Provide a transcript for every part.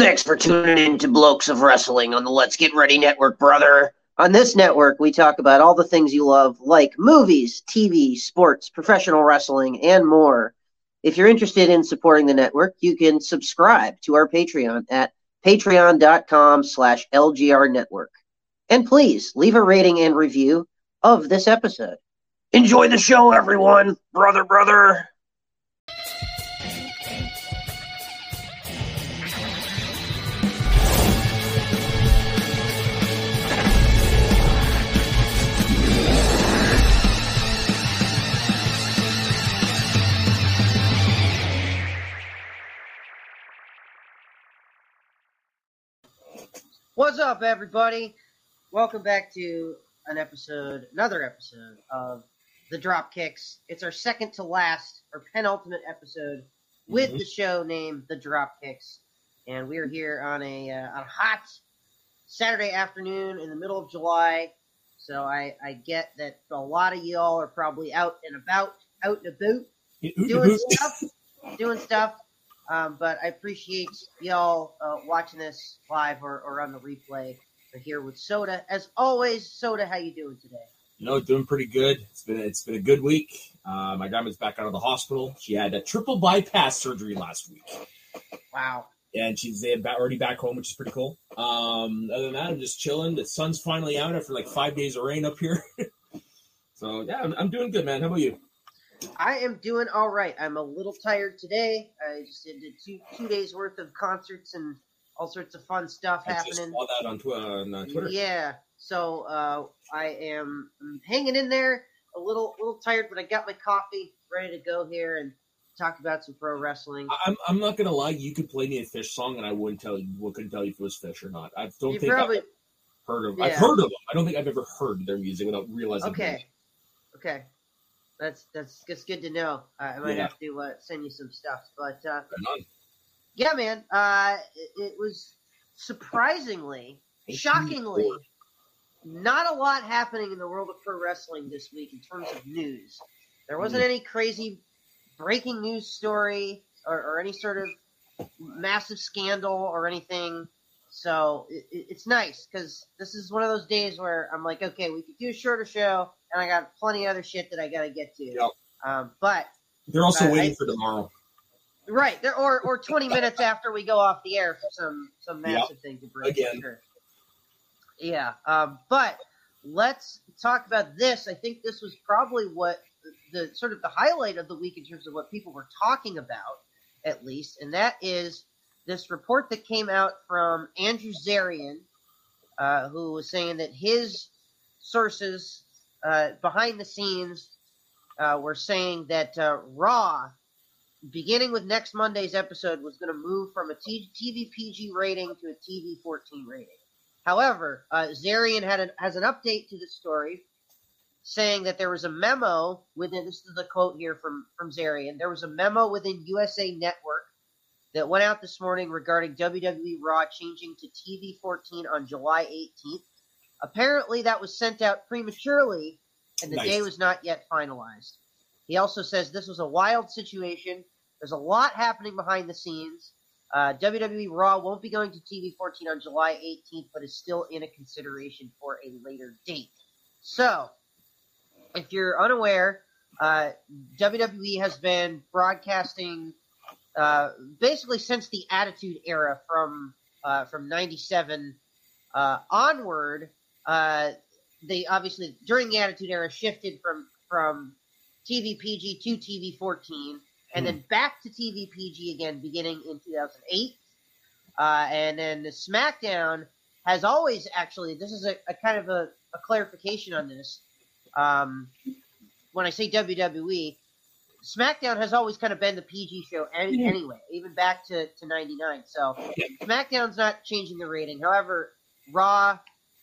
Thanks for tuning in to Blokes of Wrestling on the Let's Get Ready Network, brother. On this network, we talk about all the things you love, like movies, TV, sports, professional wrestling, and more. If you're interested in supporting the network, you can subscribe to our Patreon at patreon.com slash LGR network. And please leave a rating and review of this episode. Enjoy the show, everyone. Brother, brother. What's up, everybody? Welcome back to an episode, another episode of the Drop Kicks. It's our second to last or penultimate episode with Mhm. the show named The Drop Kicks, and we are here on a uh, on a hot Saturday afternoon in the middle of July. So I I get that a lot of y'all are probably out and about, out and about, doing stuff, doing stuff. Um, but I appreciate y'all uh, watching this live or, or on the replay. We're here with Soda, as always. Soda, how you doing today? You know, doing pretty good. It's been it's been a good week. Uh, my grandma's back out of the hospital. She had a triple bypass surgery last week, Wow. and she's already back home, which is pretty cool. Um, other than that, I'm just chilling. The sun's finally out after like five days of rain up here. so yeah, I'm, I'm doing good, man. How about you? I am doing all right. I'm a little tired today. I just did two two days worth of concerts and all sorts of fun stuff I just happening. saw that on, tw- on uh, Twitter. Yeah. So uh, I am I'm hanging in there. A little little tired, but I got my coffee ready to go here and talk about some pro wrestling. I'm, I'm not gonna lie. You could play me a Phish song, and I wouldn't tell you. Couldn't tell you if it was Phish or not. I don't You think probably I've heard of. I've heard of them. I don't think I've ever heard their music without realizing. Okay. Okay. That's that's that's good to know. I might Yeah. have to uh, send you some stuff, but uh, yeah, man. Uh, it, it was surprisingly, shockingly, not a lot happening in the world of pro wrestling this week in terms of news. There wasn't any crazy breaking news story or, or any sort of massive scandal or anything. So it- it's nice because this is one of those days where I'm like, okay, we could do a shorter show, and I got plenty of other shit that I got to get to. Yep. Um, but They're also waiting I- for tomorrow. right there, or or 20 minutes after we go off the air for some some Yep. massive thing to break. Again. sure. Yeah. Um, but let's talk about this. I think this was probably what the, the sort of the highlight of the week in terms of what people were talking about, at least, and that is this report that came out from Andrew Zarian, uh, who was saying that his sources uh, behind the scenes uh, were saying that uh, Raw, beginning with next Monday's episode, was going to move from a TV PG rating to a TV 14 rating. However, uh, Zarian had an, has an update to the story saying that there was a memo within this is the quote here from from Zarian. There was a memo within USA Network that went out this morning regarding WWE Raw changing to TV 14 on July 18th. Apparently, that was sent out prematurely, and the Nice. day was not yet finalized. He also says this was a wild situation. There's a lot happening behind the scenes. Uh, WWE Raw won't be going to TV 14 on July 18th, but is still in a consideration for a later date. So, if you're unaware, uh, WWE has been broadcasting uh, basically since the Attitude Era from uh, from '97 uh, onward. Uh, they obviously during the Attitude Era shifted from from TV PG to TV 14, and then back to TV PG again beginning in 2008. Uh, and then the SmackDown has always actually this is a, a kind of a, a clarification on this. Um, when I say WWE, SmackDown has always kind of been the PG show any, Yeah. anyway, even back to, to 99. So. SmackDown's not changing the rating. However, Raw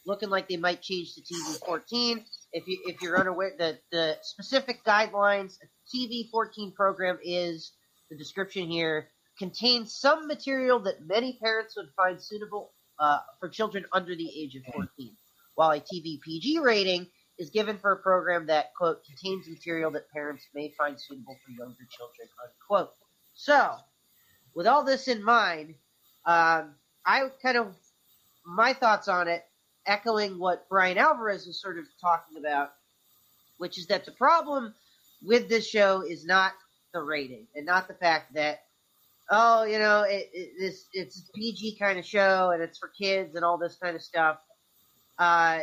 looking like they might change to TV 14. If you if you're unaware, the the specific guidelines, TV 14 program is the description here contains some material that many parents would find suitable uh, for children under the age of 14, while a TV PG rating is given for a program that quote contains material that parents may find suitable for younger children unquote. So, with all this in mind, um, I kind of my thoughts on it, echoing what Bryan Alvarez was sort of talking about, which is that the problem with this show is not the rating and not the fact that oh you know it, it, this it's a PG kind of show and it's for kids and all this kind of stuff. Uh,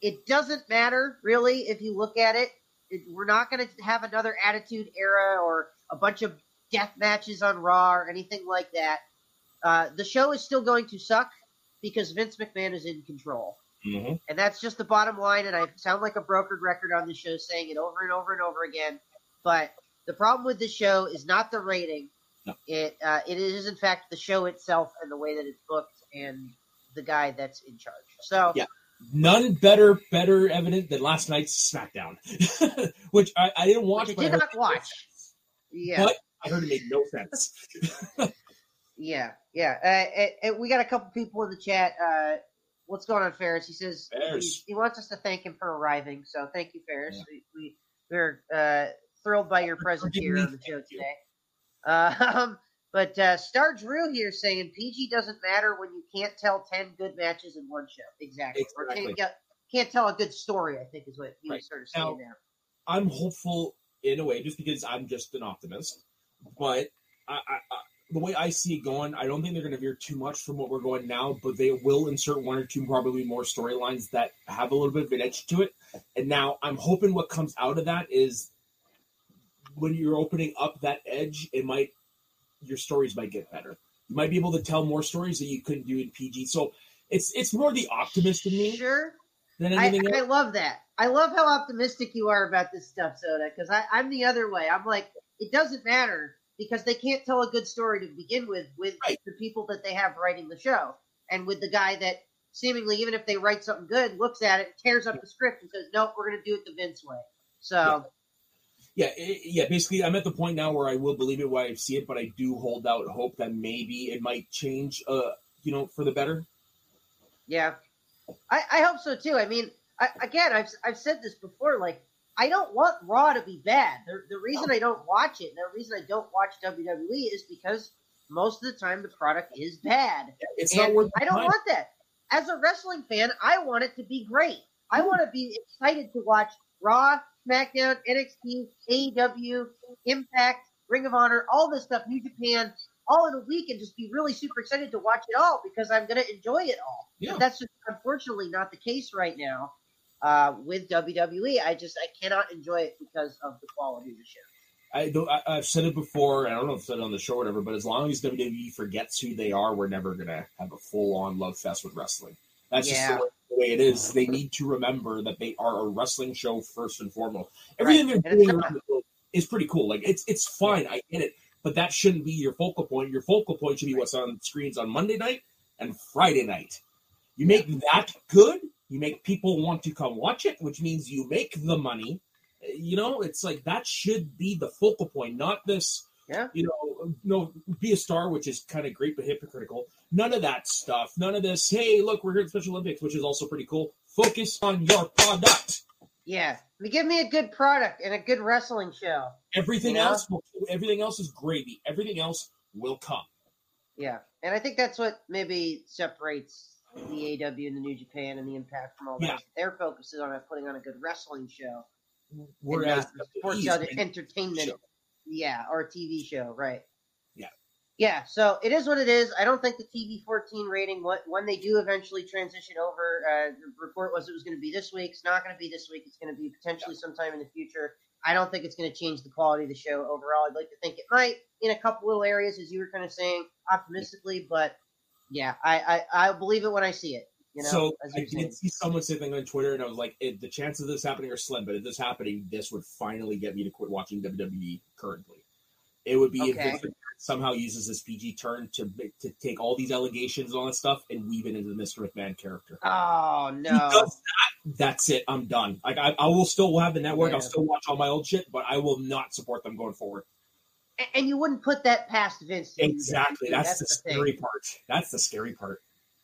it doesn't matter really if you look at it. it we're not going to have another Attitude Era or a bunch of death matches on Raw or anything like that. Uh, the show is still going to suck because Vince McMahon is in control. Mm-hmm. And that's just the bottom line. And I sound like a brokered record on the show saying it over and over and over again. But the problem with the show is not the rating. No. It uh, it is in fact the show itself and the way that it's booked and the guy that's in charge. So Yeah. None better better evident than last night's SmackDown, which I, I didn't watch. Which I did not watch. yeah, But I heard it made no sense. yeah, yeah. Uh, and we got a couple people in the chat. Uh, what's going on, Ferris? He says Ferris. he, he wants us to thank him for arriving. So thank you, Ferris. Yeah. We, we we're uh, thrilled by your presence here on the show today. Um, but uh, Star Drew here saying PG doesn't matter when you can't tell ten good matches in one show. Exactly. Or Exactly. can't, can't tell a good story. I think is what he Right. was sort of saying Now- there. I'm hopeful in a way, just because I'm just an optimist. But I, I, I, the way I see it going, I don't think they're going to veer too much from what we're going now. But they will insert one or two, probably more storylines that have a little bit of an edge to it. And now I'm hoping what comes out of that is when you're opening up that edge, it might your stories might get better. You might be able to tell more stories that you couldn't do in PG. So it's it's more the optimist in me Sure. than I, anything I else. love that. I love how optimistic you are about this stuff, Soda, because I'm the other way. I'm like, it doesn't matter because they can't tell a good story to begin with with Right. the people that they have writing the show and with the guy that seemingly, even if they write something good, looks at it, tears up the script, and says, nope, we're going to do it the Vince way. So, Yeah, it, yeah. Basically, I'm at the point now where I will believe it when I see it, but I do hold out hope that maybe it might change. Uh, you know, for the better. yeah. I, I hope so too. I mean, I, again, I've, I've said this before, like, I don't want Raw to be bad. The, the reason I don't watch it, and the reason I don't watch WWE is because most of the time the product is bad. It's And not worth. I don't want that. As a wrestling fan, I want it to be great. I want to be excited to watch Raw, SmackDown, NXT, AEW, Impact, Ring of Honor, all this stuff, New Japan, all in a week, and just be really super excited to watch it all because I'm going to enjoy it all. Yeah. But that's just unfortunately not the case right now uh, with WWE. I just I cannot enjoy it because of the quality of the show. I don't. I, I've said it before. I don't know if I've said it on the show or whatever. But as long as WWE forgets who they are, we're never gonna have a full on love fest with wrestling. That's Yeah. just the way, the way it is. They need to remember that they are a wrestling show first and foremost. Everything Right. they're doing not. around the globe is pretty cool. Like it's it's fine. I get it, but that shouldn't be your focal point. Your focal point should be what's on screens on Monday night and Friday night. You make that good. You make people want to come watch it, which means you make the money. You know, it's like that should be the focal point, not this. Yeah. You know, no, be a star, which is kind of great but hypocritical. None of that stuff. None of this. Hey, look, we're here at Special Olympics, which is also pretty cool. Focus on your product. Yeah, give me a good product and a good wrestling show. Everything Yeah. else, will, everything else is gravy. Everything else will come. Yeah, and I think that's what maybe separates the AEW and the New Japan and the Impact from all that. Yeah. Their focus is on putting on a good wrestling show, Whereas and not a sports other entertainment. show. Yeah, or a TV show, right? Yeah. Yeah, so it is what it is. I don't think the TV 14 rating, what when they do eventually transition over, uh, the report was it was going to be this week. It's not going to be this week. It's going to be potentially sometime in the future. I don't think it's going to change the quality of the show overall. I'd like to think it might in a couple little areas, as you were kind of saying optimistically, but yeah, I I, I believe it when I see it. You know, so as I you're saying. did see someone say something on Twitter, and I was like, the chances of this happening are slim. But if this happening, this would finally get me to quit watching WWE currently. It would be if Okay. Vince somehow uses this PG turn to to take all these allegations and all that stuff and weave it into the Mr. McMahon character. Oh no! that, that's it. I'm done. Like I, I will still have the network. Yeah. I'll still watch all my old shit, but I will not support them going forward. And you wouldn't put that past Vince. to do that. Exactly. That's, the thing. scary part. That's the scary part.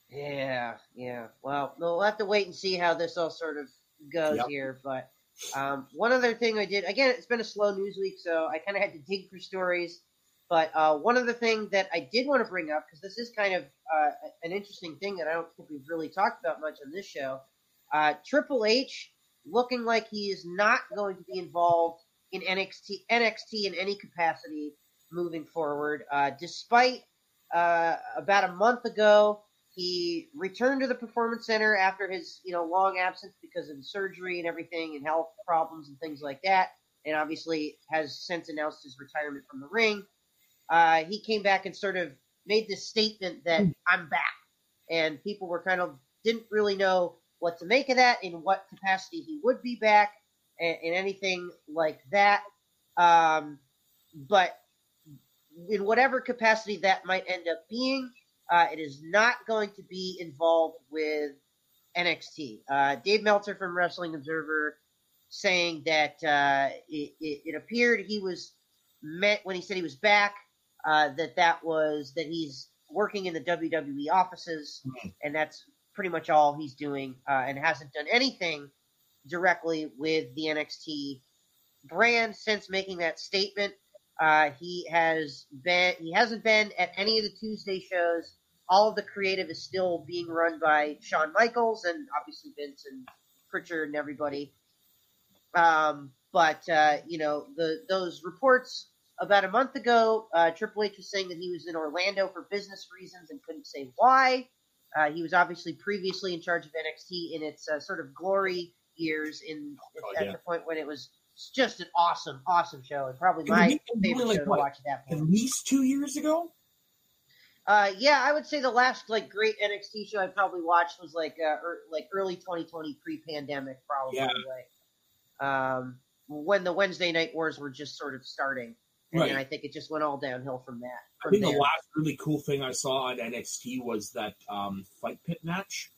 Yeah, yeah. Well, we'll have to wait and see how this all sort of goes Yep. here. But um, one other thing I did again, it's been a slow news week, so I kind of had to dig for stories. But uh, one other thing that I did want to bring up, because this is kind of uh, an interesting thing that I don't think we've really talked about much on this show. Uh, Triple H looking like he is not going to be involved in NXT NXT in any capacity moving forward, uh, despite uh, about a month ago he returned to the performance center after his you know long absence because of surgery and everything and health problems and things like that, and obviously has since announced his retirement from the ring. Uh, he came back and sort of made this statement that I'm back, and people were kind of didn't really know what to make of that, in what capacity he would be back, and, and anything like that. Um, but in whatever capacity that might end up being, uh, it is not going to be involved with NXT. Uh, Dave Meltzer from Wrestling Observer saying that uh, it, it, it, appeared he was met when he said he was back. Uh, that that was that he's working in the WWE offices, mm-hmm. and that's pretty much all he's doing, uh, and hasn't done anything directly with the NXT brand since making that statement. Uh, he has been he hasn't been at any of the Tuesday shows. All of the creative is still being run by Shawn Michaels and obviously Vince and Prichard and everybody. Um, but uh, you know the those reports about a month ago, uh, Triple H was saying that he was in Orlando for business reasons and couldn't say why. Uh, he was obviously previously in charge of NXT in its uh, sort of glory years in oh, at yeah. the point when it was just an awesome, awesome show, and probably my favorite like, show to what, watch at that point. At least two years ago. Uh, yeah, I would say the last like great NXT show I probably watched was like uh, er, like early 2020, pre-pandemic, probably. Yeah. Like, um, when the Wednesday Night Wars were just sort of starting, and right. I think it just went all downhill from that. From I think there. the last really cool thing I saw on NXT was that um, Fight Pit match.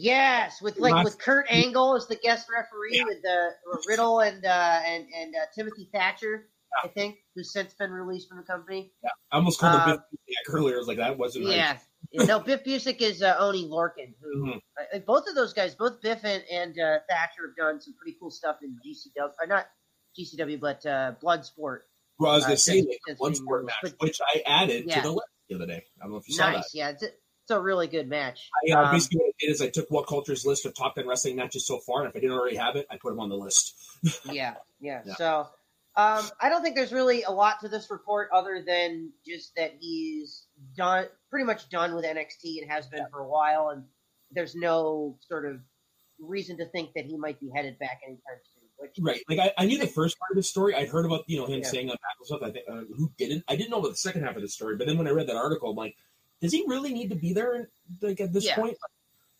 Yes, with like with Kurt Angle as the guest referee, yeah. with the uh, Riddle and uh, and and uh, Timothy Thatcher, yeah. I think, who's since been released from the company. Yeah, I almost called him uh, Biff earlier. I was like, that wasn't yeah. Right. no, Biff Busick is uh, Oney Lorcan, who mm-hmm. both of those guys, both Biff and, and uh, Thatcher, have done some pretty cool stuff in GCW, or uh, not GCW, but uh, Bloodsport. Well, I was going to say like, Bloodsport match, but, which I added yeah. to the list the other day. I don't know if you nice, saw that. Nice, yeah. It's, a really good match. I, uh, um, basically, what I did is I took WhatCulture's list of top 10 wrestling matches so far, and if I didn't already have it, I put them on the list. yeah, yeah, yeah. So um, I don't think there's really a lot to this report other than just that he's done, pretty much done with NXT and has been yeah. for a while, and there's no sort of reason to think that he might be headed back anytime soon. Which, right, like I, I knew the first part of the story. I'd heard about you know him yeah. saying on stuff. I think uh, who didn't. I didn't know about the second half of the story, but then when I read that article, I'm like, does he really need to be there like at this yeah. point?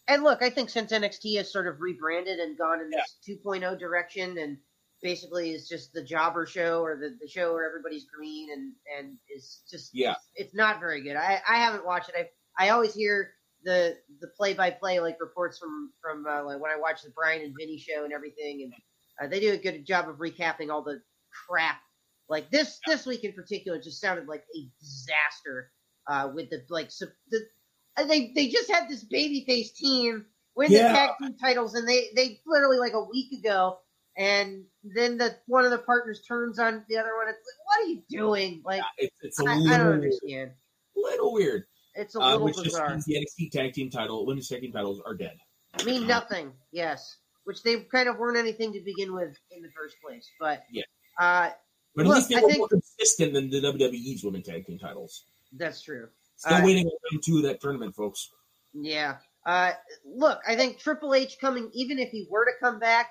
And look, I think since NXT has sort of rebranded and gone in this yeah. 2.0 direction and basically is just the jobber show or the, the show where everybody's green and, and is just yeah it's, it's not very good. I, I haven't watched it. I I always hear the the play by play like reports from from uh, like when I watch the Bryan and Vinny show and everything, and uh, they do a good job of recapping all the crap. Like this yeah. this week in particular, just sounded like a disaster uh, with the like so the uh, they they just had this babyface team win yeah. the tag team titles, and they they literally like a week ago, and then the one of the partners turns on the other one. It's like, what are you doing? Like, yeah, it's, it's a I, little, I don't understand. Little weird. It's a uh, little uh, which bizarre. Just means the NXT tag team title, women's tag team titles are dead. Mean nothing. Yes, which they kind of weren't anything to begin with in the first place. But yeah. Uh, but at look, least they were think, more consistent than the WWE's women tag team titles. That's true. Still uh, waiting on round two of that tournament, folks. Yeah. Uh, look, I think Triple H coming, even if he were to come back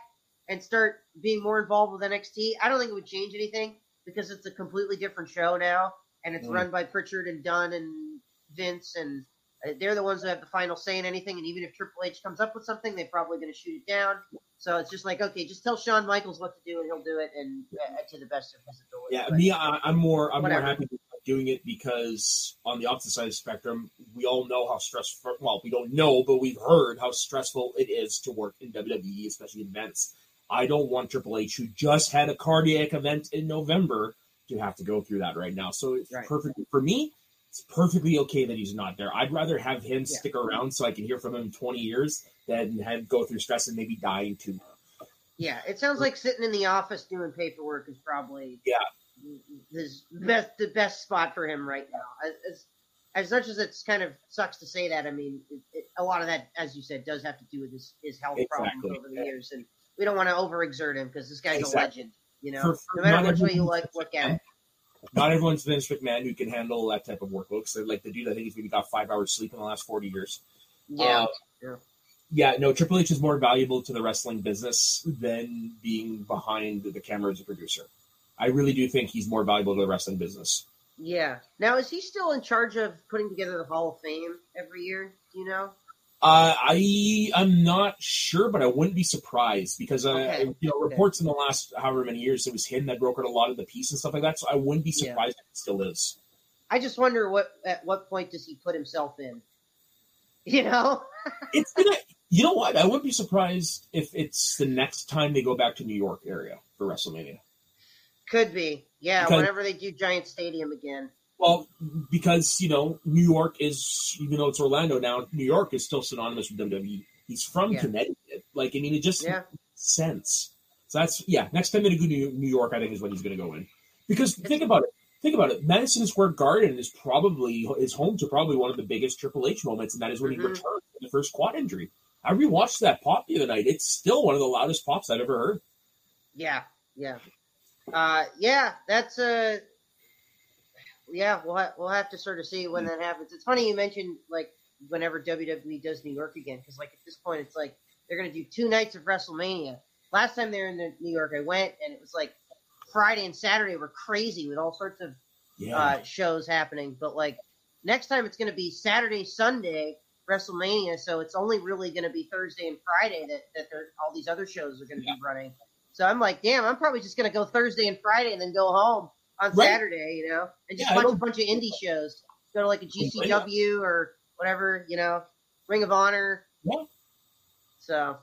and start being more involved with NXT, I don't think it would change anything because it's a completely different show now, and it's mm. run by Prichard and Dunn and Vince, and uh, they're the ones that have the final say in anything. And even if Triple H comes up with something, they're probably going to shoot it down. So it's just like, okay, just tell Shawn Michaels what to do, and he'll do it, and uh, to the best of his ability. Yeah, but, me, I, am more, I'm whatever. more happy doing it because on the opposite side of the spectrum, we all know how stressful. Well, we don't know, but we've heard how stressful it is to work in WWE, especially in events. I don't want Triple H, who just had a cardiac event in November, to have to go through that right now. So it's right. perfect for me. It's perfectly okay that he's not there. I'd rather have him yeah. stick around so I can hear from him in 20 years than have go through stress and maybe die dying too. Yeah, it sounds like sitting in the office doing paperwork is probably yeah his best the best spot for him right now. As, as much as it's kind of sucks to say that, I mean, it, it, a lot of that, as you said, does have to do with his, his health Exactly. problems over the years, and we don't want to overexert him because this guy's Exactly. a legend. You know, For- for no matter not which way you everyone- like look at it. Not everyone's Vince McMahon who can handle that type of workload. Because like the dude, I think he's maybe got five hours sleep in the last forty years. Yeah, Uh, yeah. yeah, no, Triple H is more valuable to the wrestling business than being behind the camera as a producer. I really do think he's more valuable to the wrestling business. yeah. Now, is he still in charge of putting together the Hall of Fame every year? Do you know? Uh, I I'm not sure, but I wouldn't be surprised because uh, Okay. you know Okay. reports in the last however many years it was him that brokered a lot of the piece and stuff like that. So I wouldn't be Yeah. surprised if it still is. I just wonder what at what point does he put himself in? You know? It's gonna, you know what? I wouldn't be surprised if it's the next time they go back to New York area for WrestleMania. Could be. Yeah, Because- whenever they do Giant Stadium again. Well, because you know New York is even though it's Orlando now, New York is still synonymous with WWE. He's from Yeah. Connecticut. Like I mean, it just Yeah. makes sense. So that's yeah. Next time they go to New York, I think is when he's going to go in. Because think about it. Think about it. Madison Square Garden is probably is home to probably one of the biggest Triple H moments, and that is when he Mhm. returned from the first quad injury. I rewatched that pop the other night. It's still one of the loudest pops I've ever heard. Yeah, yeah, uh, yeah. That's a. yeah, we'll ha- we'll have to sort of see when that happens. It's funny you mentioned like whenever WWE does New York again, because like at this point it's like they're gonna do two nights of WrestleMania. Last time they were in New York, I went and it was like Friday and Saturday were crazy with all sorts of Yeah, uh, shows happening. But like next time, it's going to be Saturday, Sunday WrestleMania. So it's only really going to be Thursday and Friday that that there- all these other shows are going to be running. So I'm like, damn, I'm probably just going to go Thursday and Friday and then go home on Right. Saturday, you know, and just Yeah, watch a bunch of indie shows. Go to like a. GCW or whatever, you know, Ring of Honor. Yeah. So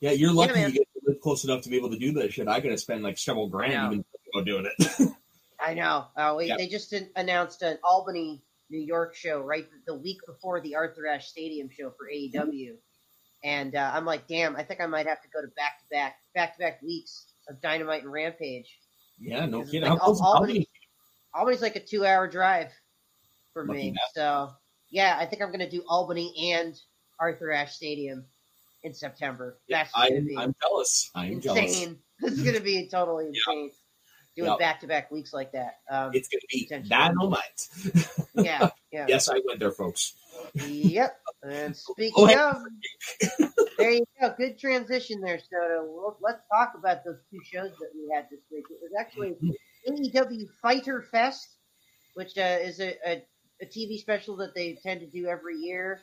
yeah. You're lucky man. you get to live close enough to be able to do that shit. I gotta spend like several grand I even about doing it. I know. Uh, we, Yeah. They just announced an Albany, New York show right the week before the Arthur Ashe Stadium show for AEW, and uh, I'm like, damn, I think I might have to go to back to back, back to back weeks of Dynamite and Rampage. yeah, no kidding. like? Al- Albany, Albany's like a two hour drive for Lucky me. that. So yeah, I think I'm gonna do Albany and Arthur Ashe Stadium in September. That's gonna I'm, be I'm jealous. I'm jealous. insane. This is gonna be totally insane. Doing back to back weeks like that. Um, It's gonna be Potentially. dynamite. yeah, yeah. yes, I went there, folks. Yep. And speaking oh, of, there you go. Good transition there, Soda. Well, let's talk about those two shows that we had this week. It was actually AEW Fighter Fest, which uh, is a, a, a TV special that they tend to do every year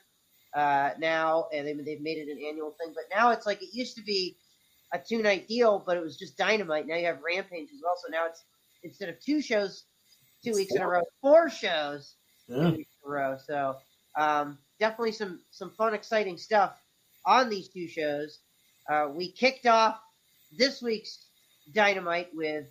uh, now, and they, they've made it an annual thing. But now it's like it used to be a two night deal, but it was just Dynamite. Now you have Rampage as well. So now it's instead of two shows, two weeks in a row, four shows Yeah. weeks in a row. So um, definitely some some fun, exciting stuff on these two shows. Uh, we kicked off this week's Dynamite with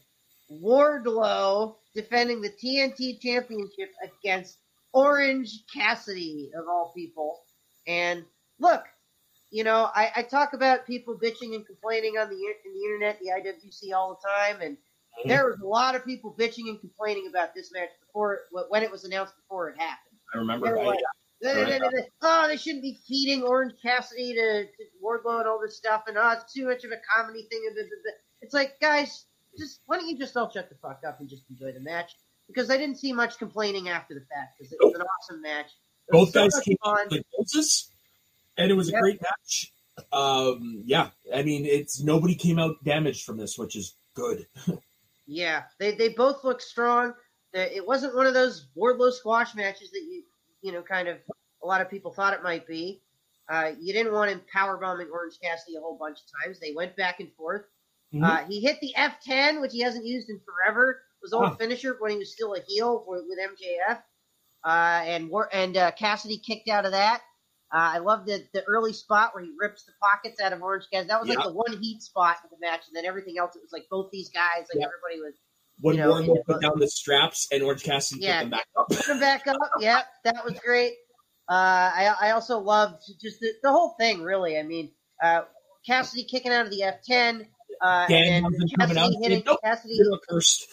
Wardlow defending the TNT Championship against Orange Cassidy of all people. And look, you know, I, I talk about people bitching and complaining on the in the internet, the IWC all the time, and mm-hmm. there was a lot of people bitching and complaining about this match before when it was announced before it happened. I remember. They're like, Right. Oh, they shouldn't be feeding Orange Cassidy to, to Wardlow and all this stuff, and oh, it's too much of a comedy thing. It's like, guys, just why don't you just all shut the fuck up and just enjoy the match? Because I didn't see much complaining after the fact because it was an awesome match. Both guys came out like Moses, and it was a Yep. great match. Um, yeah, I mean, it's nobody came out damaged from this, which is good. Yeah, they they both look strong. It wasn't one of those Wardlow squash matches that you you know kind of a lot of people thought it might be. Uh, you didn't want him power bombing Orange Cassidy a whole bunch of times. They went back and forth. Mhm. Uh, he hit the F10, which he hasn't used in forever. It was old Huh. finisher when he was still a heel with, with MJF. Uh, and War- and uh, Cassidy kicked out of that. Uh, I love the the early spot where he rips the pockets out of Orange Cassidy. That was like the one heat spot in the match, and then everything else it was like both these guys, like Yeah. everybody was when you know, put down the straps and Orange Cassidy Yeah. put them back up. put him back up. Yeah, that was great. Uh, I, I also loved just the, the whole thing, really. I mean, uh, Cassidy kicking out of the F10, Uh, Dan and Cassidy hitting "Nope, Cassidy. Cursed.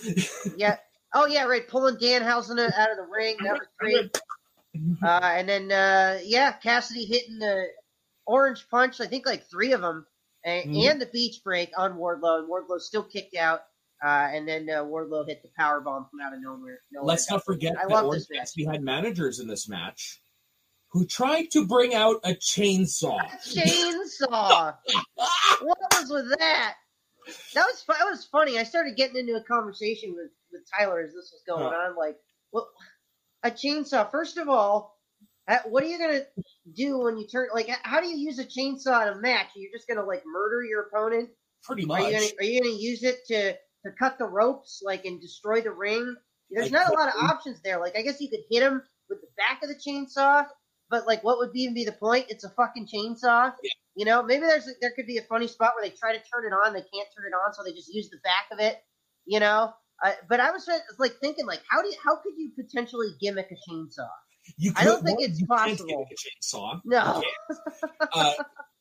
Yeah. Oh yeah, right. Pulling Danhausen out of the ring. That was great. Uh, and then uh, yeah, Cassidy hitting the orange punch. I think like three of them, and, Mhm. and the beach break on Wardlow. And Wardlow still kicked out. Uh, and then uh, Wardlow hit the power bomb from out of nowhere. nowhere. Let's not forget I that Orange. Cassidy had managers in this match who tried to bring out a chainsaw. Chainsaw. what was with that? That was that was funny. I started getting into a conversation with with Tyler as this was going Huh. on. Like, well, a chainsaw. First of all, uh, what are you gonna do when you turn? Like, how do you use a chainsaw in a match? You're just gonna like murder your opponent? Pretty Are much. you gonna are you gonna use it to to cut the ropes, like, and destroy the ring? There's Like, not a lot of options there. Like, I guess you could hit him with the back of the chainsaw, but like, what would even be the point? It's a fucking chainsaw. Yeah. You know, maybe there's there could be a funny spot where they try to turn it on, they can't turn it on, so they just use the back of it. You know, but I was just, like thinking, like, how do you, how could you potentially gimmick a chainsaw? You I don't think one, it's you can't possible. gimmick a chainsaw. No, Uh,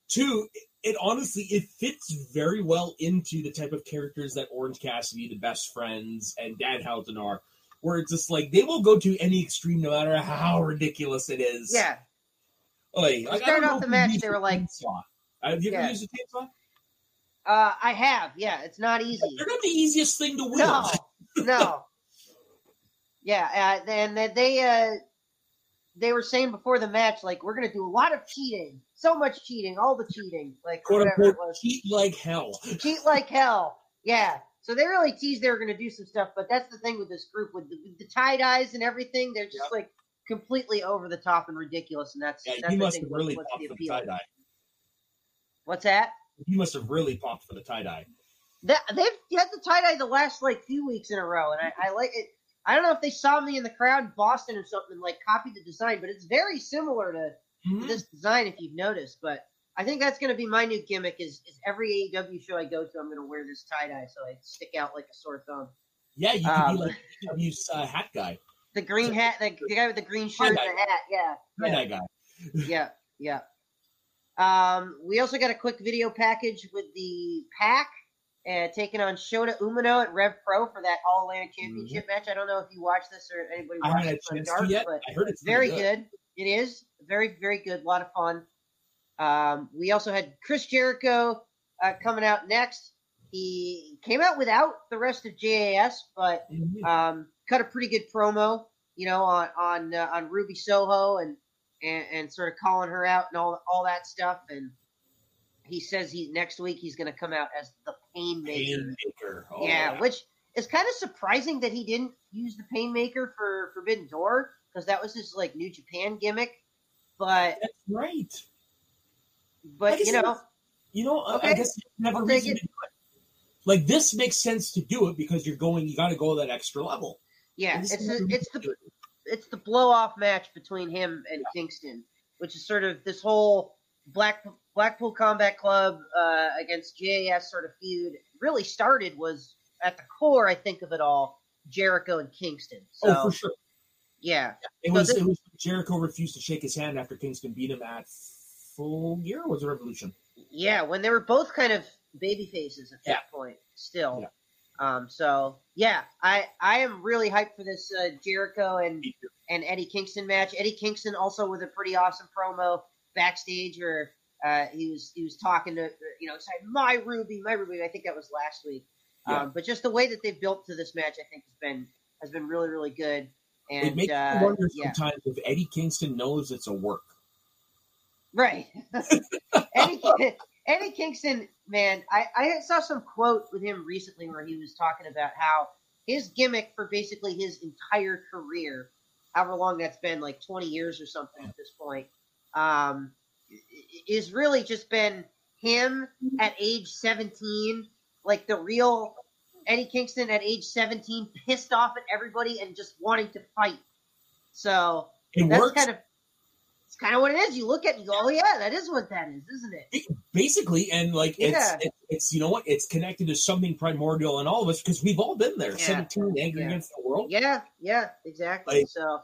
two, it honestly it fits very well into the type of characters that Orange Cassidy, the best friends, and Dan Danhausen are. Where it's just like they will go to any extreme, no matter how ridiculous it is. yeah, Like, like, I started off the match, they were like- chainsaw. Have you ever Yeah. used a chainsaw? uh, I have. Yeah, it's not easy. They're not the easiest thing to wield. No, no. Yeah, uh, and they uh, they were saying before the match, like we're gonna do a lot of cheating, so much cheating, all the cheating, like Quote whatever unquote, it was, cheat like hell. cheat like hell. Yeah. So they really teased they were gonna do some stuff, but that's the thing with this group with the, with the tie dyes and everything. They're just Yep. like completely over the top and ridiculous, and that's Yeah, that's you must have really what's popped the for the appeal. tie dye. What's that? You must have really popped for the tie dye. That they've had the tie dye the last like few weeks in a row, and I, I like it. I don't know if they saw me in the crowd in Boston or something and like copied the design, but it's very similar to, Mm-hmm. to this design if you've noticed. But I think that's going to be my new gimmick: is, is every AEW show I go to, I'm going to wear this tie dye so I stick out like a sore thumb. Yeah, you could Um, be like AEW's uh, hat guy, The green hat, the, the guy with the green shirt and the hat, yeah, tie yeah. dye guy. yeah, yeah. Um, we also got a quick video package with the PAC uh, taking on Shota Umino at Rev Pro for that All Atlantic Championship match. I don't know if you watched this or anybody watched haven't had this a on chance Dark, yet. but I heard it's very pretty good. It is very, very good. A lot of fun. Um, we also had Chris Jericho uh, coming out next. He came out without the rest of JAS, but Mhm. um, cut a pretty good promo, you know, on on uh, on Ruby Soho and, and and sort of calling her out and all all that stuff. And he says he next week he's going to come out as the pain maker. Oh, yeah, which is kind of surprising that he didn't use the pain maker for Forbidden Door because that was his like New Japan gimmick. But that's right. But you know, was- You know, I- I Okay. guess you have a I'll reason it. to do it. Like this makes sense to do it because you're going. You got to go that extra level. yeah, it's a, it's the do. it's the blow off match between him and Kingston, which is sort of this whole Black Blackpool Combat Club uh, against JAS sort of feud. Really started was at the core, I think of it all, Jericho and Kingston. So oh, for sure. yeah, It So was. this- it was Jericho refused to shake his hand after Kingston beat him at Full Gear. Was it Revolution? yeah, when they were both kind of baby faces at that Yeah. point, still. Yeah. Um, so yeah, I I am really hyped for this uh, Jericho and and Eddie Kingston match. Eddie Kingston also with a pretty awesome promo backstage where uh, he was he was talking to you know saying my Ruby, my Ruby. I think that was last week. Yeah. Um, but just the way that they've built to this match, I think has been has been really really good. And it makes uh, me wonder yeah, sometimes if Eddie Kingston knows it's a work. right. Eddie, Eddie Kingston, man, I, I saw some quote with him recently where he was talking about how his gimmick for basically his entire career, however long that's been, like 20 years or something at this point, um, is really just been him at age 17, like the real Eddie Kingston at age 17, pissed off at everybody and just wanting to fight. So It that's works kind of it's kind of what it is. You look at it and you go, "Oh yeah, that is what that is, isn't it?" basically, and like it's, Yeah. it's it's you know what it's connected to something primordial in all of us because we've all been there. Yeah. Seventeen, angry Yeah. against the world. Yeah, yeah, exactly. Like- so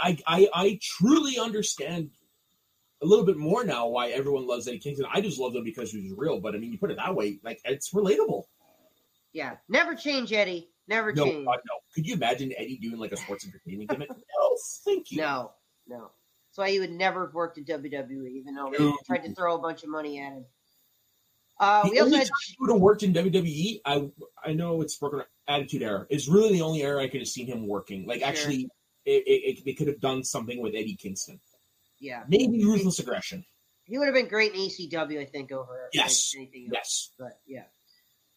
I, I I truly understand a little bit more now why everyone loves Eddie Kingston. I just love him because he was real. But I mean, you put it that way, like it's relatable. Yeah, never change, Eddie. Never No, change. God, no. Could you imagine Eddie doing like a sports entertainment gimmick? no, thank you. No, no. That's why he would never have worked in WWE, even though they tried to throw a bunch of money at him. Uh, the we also only had time he would have worked in WWE, I I know it's broken attitude era. It's really the only era I could have seen him working. Like Sure. actually, it, it, it, they could have done something with Eddie Kingston. Yeah, Maybe ruthless aggression. he would have been great in ECW, I think, over Yes. anything else. Yes. But yeah,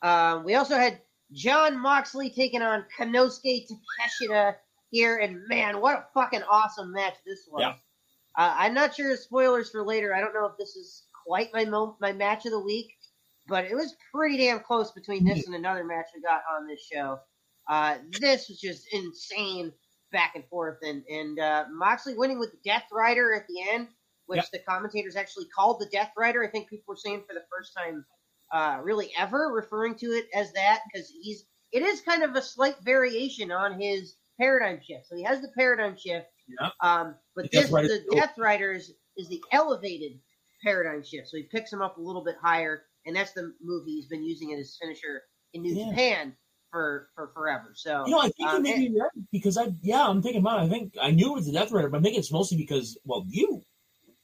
um, we also had Jon Moxley taking on Konosuke Takeshita here, and man, what a fucking awesome match this was. Yeah. Uh, I'm not sure spoilers for later. I don't know if this is quite my mo- my match of the week, but it was pretty damn close between this and another match we got on this show. Uh, this was just insane back and forth, and and uh, Moxley winning with the Death Rider at the end, which Yep. the commentators actually called the Death Rider. I think people were saying for the first time, uh, really ever referring to it as that because he's it is kind of a slight variation on his paradigm shift. So he has the paradigm shift, Yeah. um, but The Death this Rider- the Death Riders is the elevated paradigm shift. So he picks him up a little bit higher, and that's the move he's been using in his finisher in New Yeah. Japan for for forever. So You know, I think Um, you may be right because I yeah, I'm thinking about. it. I think I knew it was the Death Rider, but I think it's mostly because well, you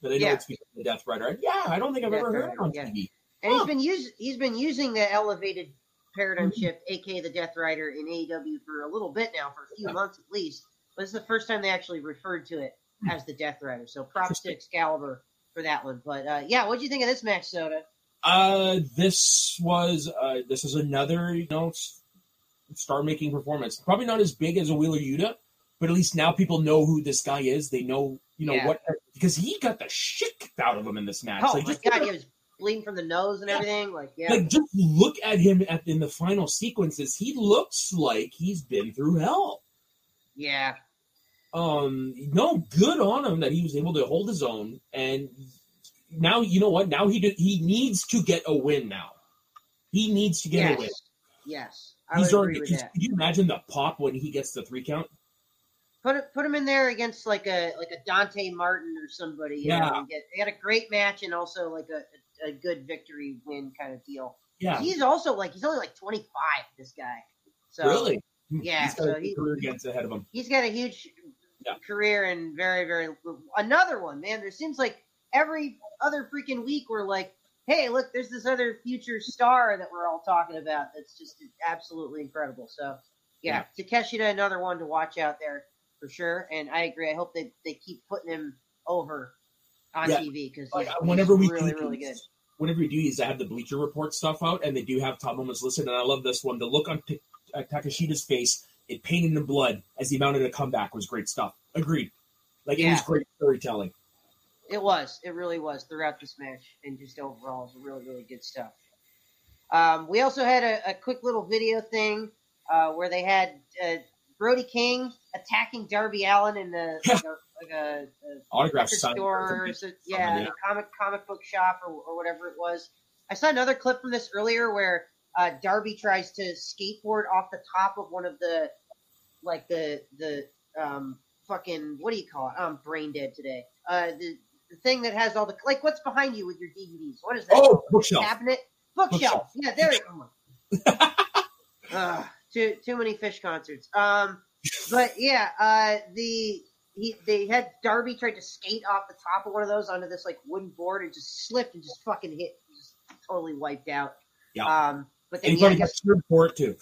that I know Yeah. it's because the Death Rider. Yeah, I don't think I've Death ever heard Rider, it on yeah. TV. And he's Huh. been using he's been using the elevated paradigm Mhm. shift, aka the Death Rider, in AEW for a little bit now, for a few Yeah. months at least. But it's the first time they actually referred to it as the Death Rider. So props to Excalibur for that one. But uh, yeah, what do you think of this match, Soda? Uh, this was uh, this is another you know star making performance. Probably not as big as a Wheeler Yuta, but at least now people know who this guy is. They know you know Yeah. what because he got the shit kicked out of him in this match. Oh Like, my just god, he was bleeding from the nose and Yeah. everything. Like yeah, like just look at him at in the final sequences. He looks like he's been through hell. yeah, um no good on him that he was able to hold his own and now you know what now he do, he needs to get a win now he needs to get a win yes, yes. I he's already agree with that. can you imagine the pop when he gets the three count Put it, put him in there against like a like a Dante Martin or somebody. Yeah. know, and get, they had a great match and also like a, a good victory win kind of deal. yeah He's also like he's only like 25. This guy. So really hmm. yeah, he's got so a he- career against ahead of him he's got a huge Yeah. career and very very another one. Man, there seems like every other freaking week we're like, hey, look, there's this other future star that we're all talking about. That's just absolutely incredible. So yeah, Takeshita, another one to watch out there for sure. And I agree. I hope that they keep putting him over on Yeah. TV because Like, he's, whenever we really do really these- good. whenever we do these i have the bleacher report stuff out and they do have top moments listed and i love this one the look on Ta- uh, Takeshita's face it painted in the blood as he mounted a comeback was great stuff agreed like it was great storytelling It was. It really was throughout this match, and just overall, it was really, really good stuff. Um, we also had a, a quick little video thing uh, where they had uh, Brody King attacking Darby Allin in the like a, like a, a autograph store, or so- yeah, comic comic book shop or, or whatever it was. I saw another clip from this earlier where uh, Darby tries to skateboard off the top of one of the like the the um fucking what do you call it? I'm brain dead today. Uh, the the thing that has all the like what's behind you with your DVDs? What is that? oh bookshelf cabinet bookshelf. Yeah, there you go. uh, too too many Phish concerts. Um, but yeah, uh, the he they had Darby tried to skate off the top of one of those onto this like wooden board and just slipped and just fucking hit, just totally wiped out. Yeah. Um, but and then he yeah, I guess for it too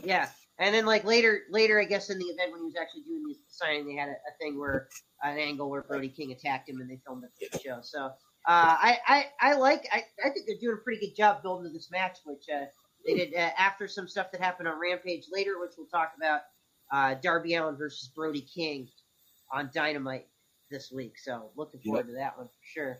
yeah. And then like later, later I guess in the event when he was actually doing the signing, they had a, a thing where an angle where Brody King attacked him and they filmed the show. So uh, I, I I like I, I think they're doing a pretty good job building to this match, which uh, they did uh, after some stuff that happened on Rampage later, which we'll talk about. Uh, Darby Allin versus Brody King on Dynamite this week. So looking forward to that one for sure.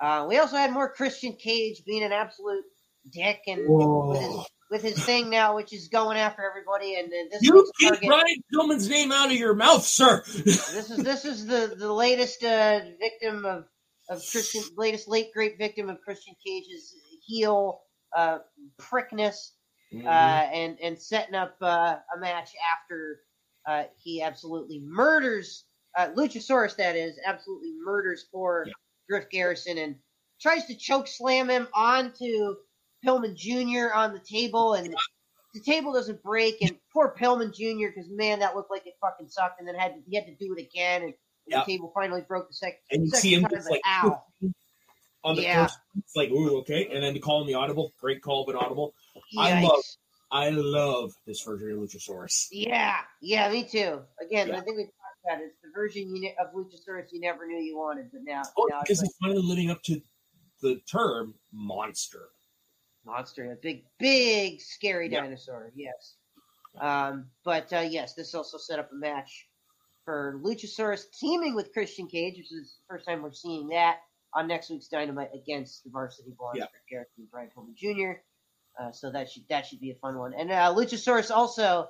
Uh, we also had more Christian Cage being an absolute dick and with his. With his thing now, which is going after everybody. And then this You keep target, Brian Pillman's name out of your mouth, sir. this is this is the the latest uh, victim of of Christian, latest late great victim of Christian Cage's heel uh, prickness, Mm-hmm. uh, and and setting up uh, a match after uh, he absolutely murders uh, Luchasaurus. That is absolutely murders for Yeah. Griff Garrison and tries to choke slam him onto Pillman Jr. on the table, and the table doesn't break. And poor Pillman Jr. because man, that looked like it fucking sucked, and then had to, he had to do it again, and Yep. the table finally broke the second. And you second see him time, just like ow. on the Yeah. first, it's like ooh okay, and then to call him the audible, great call, but audible. I love- I love this version of Luchasaurus. Yeah, yeah, me too. Again, Yeah. I think we talked about it. It's the version you of Luchasaurus you never knew you wanted, but now, Oh, now because it's he's finally living up to the term monster. Monster, a big, big, scary Yeah. dinosaur. Yes. Um, but uh, yes, this also set up a match for Luchasaurus teaming with Christian Cage, which is the first time we're seeing that on next week's Dynamite against the Varsity Blondes Yeah. for Garrett and Brian Pillman Jr. Uh, so that should that should be a fun one. And uh, Luchasaurus also,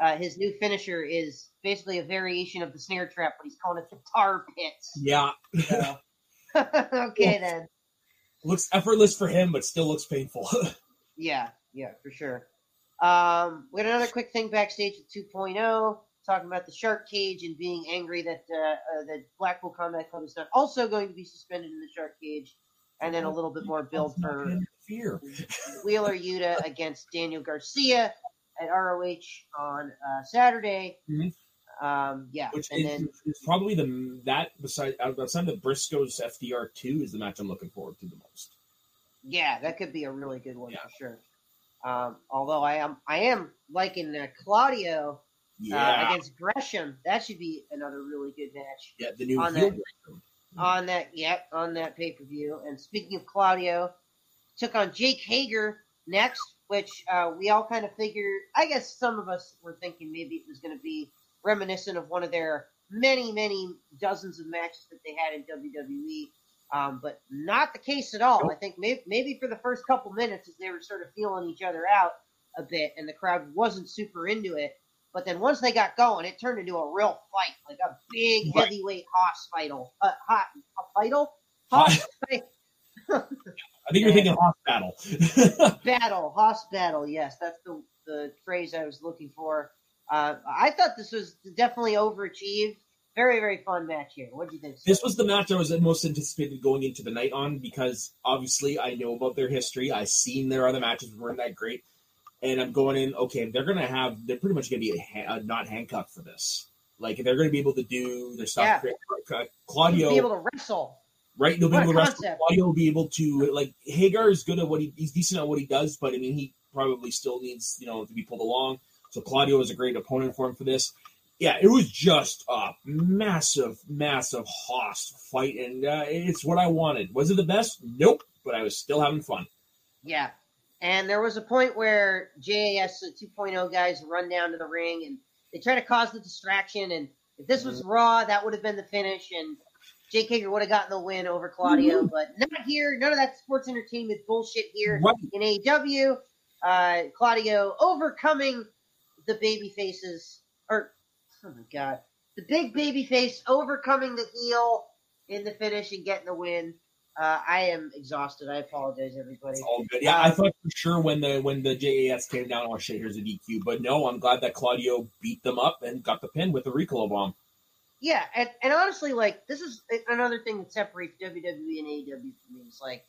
uh, his new finisher is basically a variation of the snare trap, but he's calling it the tar pits. Yeah, So- okay then. Looks effortless for him, but still looks painful. Yeah, yeah, for sure. Um, we had another quick thing backstage at 2.0, talking about the Shark Cage and being angry that uh, uh, that Blackpool Combat Club is not also going to be suspended in the Shark Cage, and then a little bit more build for fear. Wheeler Yuta against Daniel Garcia at ROH on uh, Saturday. Mhm. Um, yeah, Which and is, then is probably the that beside outside the Briscoes FTR two is the match I'm looking forward to the most. yeah, that could be a really good one Yeah. for sure. Um, although I am I am liking uh, Claudio. uh, Yeah, against Gresham. That should be another really good match yeah, the new on that- on that. Yep, on that pay per view. And speaking of Claudio, took on Jake Hager next, which uh, we all kind of figured. I guess some of us were thinking maybe it was going to be reminiscent of one of their many, many dozens of matches that they had in WWE. Um, but not the case at all. I think maybe, maybe for the first couple minutes, as they were sort of feeling each other out a bit, and the crowd wasn't super into it. But then once they got going, it turned into a real fight, like a big Right. heavyweight hoss fightle. Uh, hot a fightle? Hoss fight I think you're thinking Hoss Battle. battle, hoss battle. Yes, that's the the phrase I was looking for. Uh, I thought this was definitely overachieved. Very very fun match here. What do you think? this was the match I was most anticipated going into the night on because obviously I know about their history. I've seen their other matches weren't that great, and I'm going in. Okay, they're gonna have. They're pretty much gonna be a ha- not handcuffed for this. Like they're gonna be able to do their stuff. Uh, Claudio, be able to wrestle. right? They'll be able to wrestle. concept. Claudio will be able to like Hager is good at what he he's decent at what he does, but I mean he probably still needs you know to be pulled along. So Claudio is a great opponent for him for this. Yeah, it was just a massive, massive host fight, and uh, it's what I wanted. Was it the best? Nope, but I was still having fun. Yeah. And there was a point where JAS the 2.0 guys run down to the ring and they try to cause the distraction. And if this was Raw, that would have been the finish. And Jake Hager would have gotten the win over Claudio. But not here. None of that sports entertainment bullshit here Right. in AEW. Uh, Claudio overcoming the baby faces. Or, oh my God. The big baby face overcoming the heel in the finish and getting the win. Uh, I am exhausted. I apologize, everybody. All good. Yeah, I thought for sure when the when the JAS came down, oh shit, here's a DQ. But no, I'm glad that Claudio beat them up and got the pin with the Ricola bomb. Yeah, and, and honestly, like this is another thing that separates WWE and AEW from me. It's like,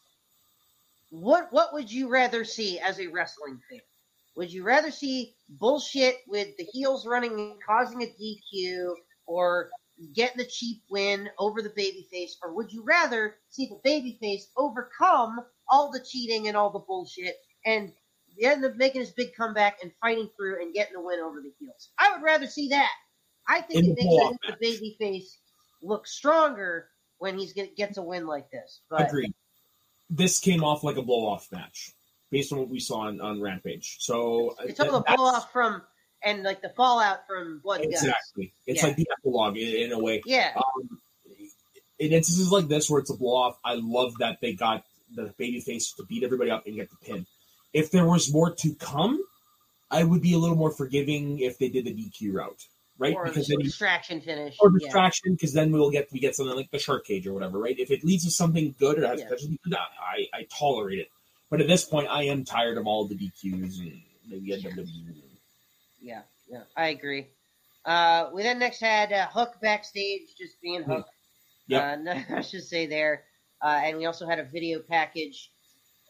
what what would you rather see as a wrestling fan? Would you rather see bullshit with the heels running and causing a DQ, or getting the cheap win over the babyface, or would you rather see the babyface overcome all the cheating and all the bullshit and end up making his big comeback and fighting through and getting the win over the heels? I would rather see that. I think it the makes the babyface look stronger when he gets a win like this. But Agreed. This came off like a blow off match based on what we saw on, on Rampage. So it's all the blow off from and like the fallout from Blood and Guts. Exactly. It's Yeah. like the epilogue in, in a way. Yeah, Um, in instances like this where it's a blow off, I love that they got the babyface to beat everybody up and get the pin. If there was more to come, I would be a little more forgiving if they did the DQ route, right? or because the then you, distraction finish. or distraction, because then we'll get we get something like the shark cage or whatever, right? If it leads to something good or has Yeah. potential I, I tolerate it. But at this point, I am tired of all the DQs and maybe WWE. Yeah, yeah, I agree. Uh, we then next had uh, Hook backstage, just being Hmm. Hook. Yep. Uh, no, I should say there. uh, and we also had a video package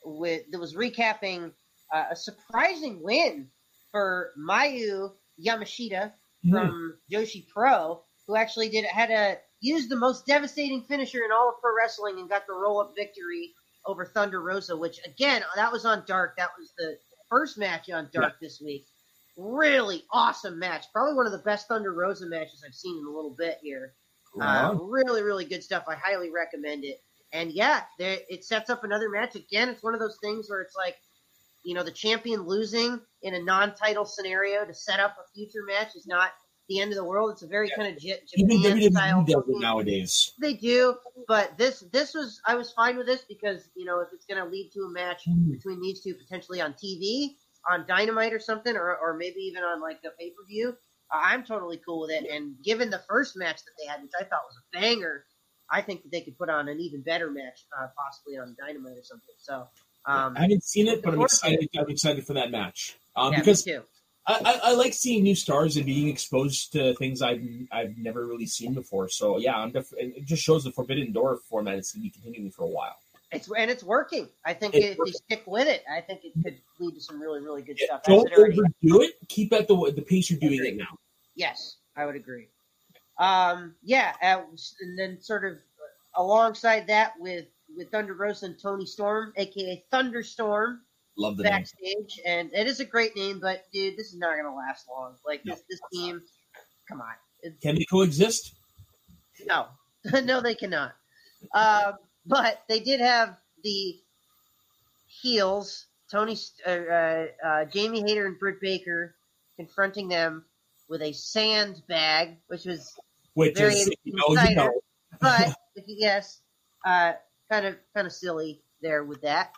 with that was recapping uh, a surprising win for Miyu Yamashita Hmm. from Joshi Pro, who actually did had a used the most devastating finisher in all of pro wrestling and got the roll up victory over Thunder Rosa, which again that was on Dark. That was the first match on Dark this week. Really awesome match. Probably one of the best Thunder Rosa matches I've seen in a little bit here. Uh, really, really good stuff. I highly recommend it. And yeah, there, it sets up another match. Again, it's one of those things where it's like, you know, the champion losing in a non-title scenario to set up a future match is not the end of the world. It's a very Yeah. kind of J- Even Japan style. WWE does it nowadays. They do, but this this was I was fine with this because you know if it's going to lead to a match Hmm. between these two potentially on TV, on Dynamite or something, or or maybe even on like a pay per view, I'm totally cool with it. And given the first match that they had, which I thought was a banger, I think that they could put on an even better match, uh, possibly on Dynamite or something. So. Um, I haven't seen it, but I'm Looking forward to excited. I'm excited for that match um, yeah, because. I, I, like seeing new stars and being exposed to things I've I've never really seen before. So yeah, I'm def- it just shows the Forbidden Door format is going to be continuing for a while. It's and it's working. I think It's if working. they stick with it, I think it could lead to some really, really good stuff. Don't it already overdo it. Keep at the the pace you're doing it now. Yes, I would agree. Um, yeah, uh, and then sort of alongside that with with Thunder Rosa and Toni Storm, aka Thunderstorm, Love the name. backstage, and it is a great name, but dude, this is not gonna last long. Like No. this, this team, come on, It- Can they coexist? no, no, they cannot. Um, but they did have the heels, Tony, uh, uh, uh, Jamie Hayter and Britt Baker, confronting them with a sandbag, which was Which Very is you know, you know. but if you guess, uh, kind of kind of silly there with that.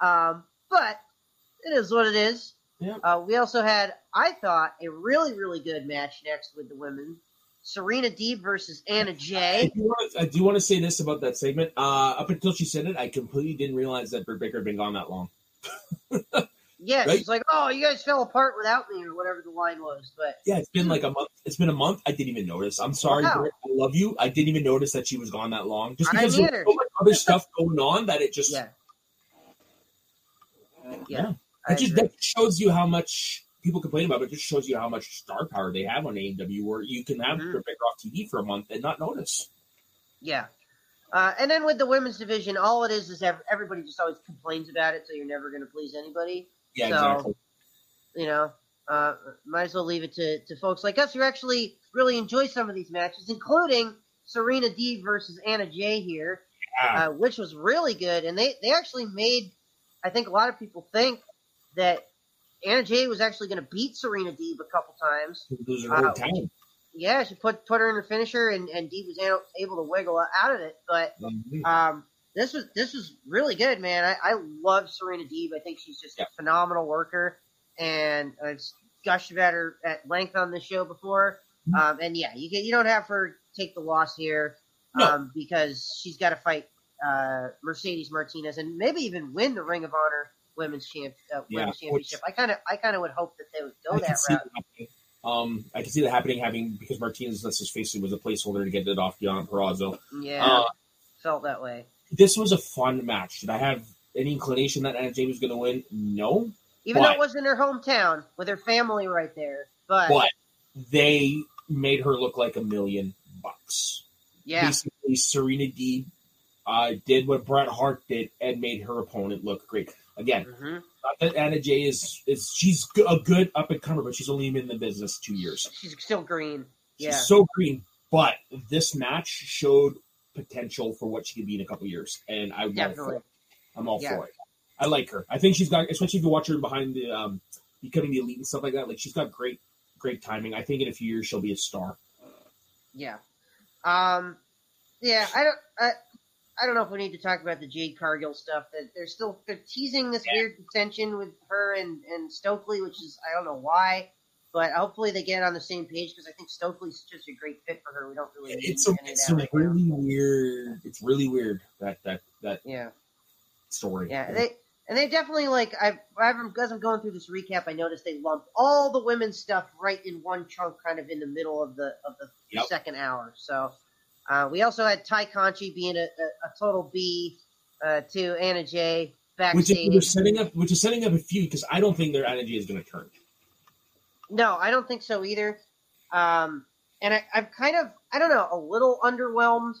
Um, but it is what it is. Yeah. Uh, we also had, I thought, a really really good match next with the women. Serena Deeb versus Anna Jay. do, want to, I do want to say this about that segment. Uh, up until she said it, I completely didn't realize that Britt Baker had been gone that long. Yeah, Right. she's like, "Oh, you guys fell apart without me," or whatever the line was. But Yeah, it's been like a month. It's been a month. I didn't even notice. I'm sorry, Wow. Britt. I love you. I didn't even notice that she was gone that long. Just because there's so much other stuff going on that it just yeah, Yeah. yeah, I It just agree. that shows you how much people complain about. It It just shows you how much star power they have on AEW, where you can have Mhm. Britt Baker off TV for a month and not notice. Yeah. Uh, and then with the women's division, all it is is everybody just always complains about it, so you're never going to please anybody. Yeah, So- exactly. You know, uh, might as well leave it to, to folks like us who actually really enjoy some of these matches, including Serena D versus Anna Jay here, Yeah. uh, which was really good. And they, they actually made, I think a lot of people think that Anna Jay was actually going to beat Serena Deeb a couple times. Her uh, talent. Yeah, she put put her in her finisher, and, and Deeb was able, to wiggle out of it. But Mhm. um, this was this was really good, man. I, I love Serena Deeb. I think she's just Yeah. a phenomenal worker, and I've gushed about her at length on this show before. Mhm. Um, and yeah, you get you don't have her take the loss here No. um, because she's got to fight uh, Mercedes Martinez and maybe even win the Ring of Honor Women's Champ uh, Yeah, Women's which- Championship. I kind of I kind of would hope that they would go I that route. Um, I can see that happening, having because Martinez, let's just face it, was a placeholder to get it off Deonna Purrazzo. Yeah, Uh, felt that way. this was a fun match. Did I have any inclination that Anna Jay was going to win? No, Even though it wasn't her hometown with her family right there, but, but they made her look like a million bucks. yeah, Basically, Serena D uh, did what Bret Hart did and made her opponent look great. Again, hmm not that Anna Jay is is she's a good up and comer, but she's only been in the business two years. she's still green. She's Yeah, so green, but this match showed potential for what she could be in a couple years, and I'm all for definitely. it. I'm all Yeah. for it. I like her. I think she's got, especially if you watch her behind the um, becoming the elite and stuff like that. Like she's got great, great timing. I think in a few years she'll be a star. Yeah. Um. Yeah. I don't. I. I don't know if we need to talk about the Jade Cargill stuff. That they're still they're teasing this Yeah. weird contention with her and and Stokely, which is I don't know why, but hopefully they get on the same page because I think Stokely's just a great fit for her. We don't really need It's a, it's that a right now. really weird. It's really weird that that that Yeah. story. Yeah, they and they definitely like I've I've as I'm going through this recap, I noticed they lumped all the women's stuff right in one chunk, kind of in the middle of the of the Yep. second hour. So uh, we also had Tay Conti being a, a, a total B uh, to Anna Jay which is backstage. setting up, which is setting up a feud because I don't think their energy is going to turn. No, I don't think so either. Um, and I, I'm kind of, I don't know, a little underwhelmed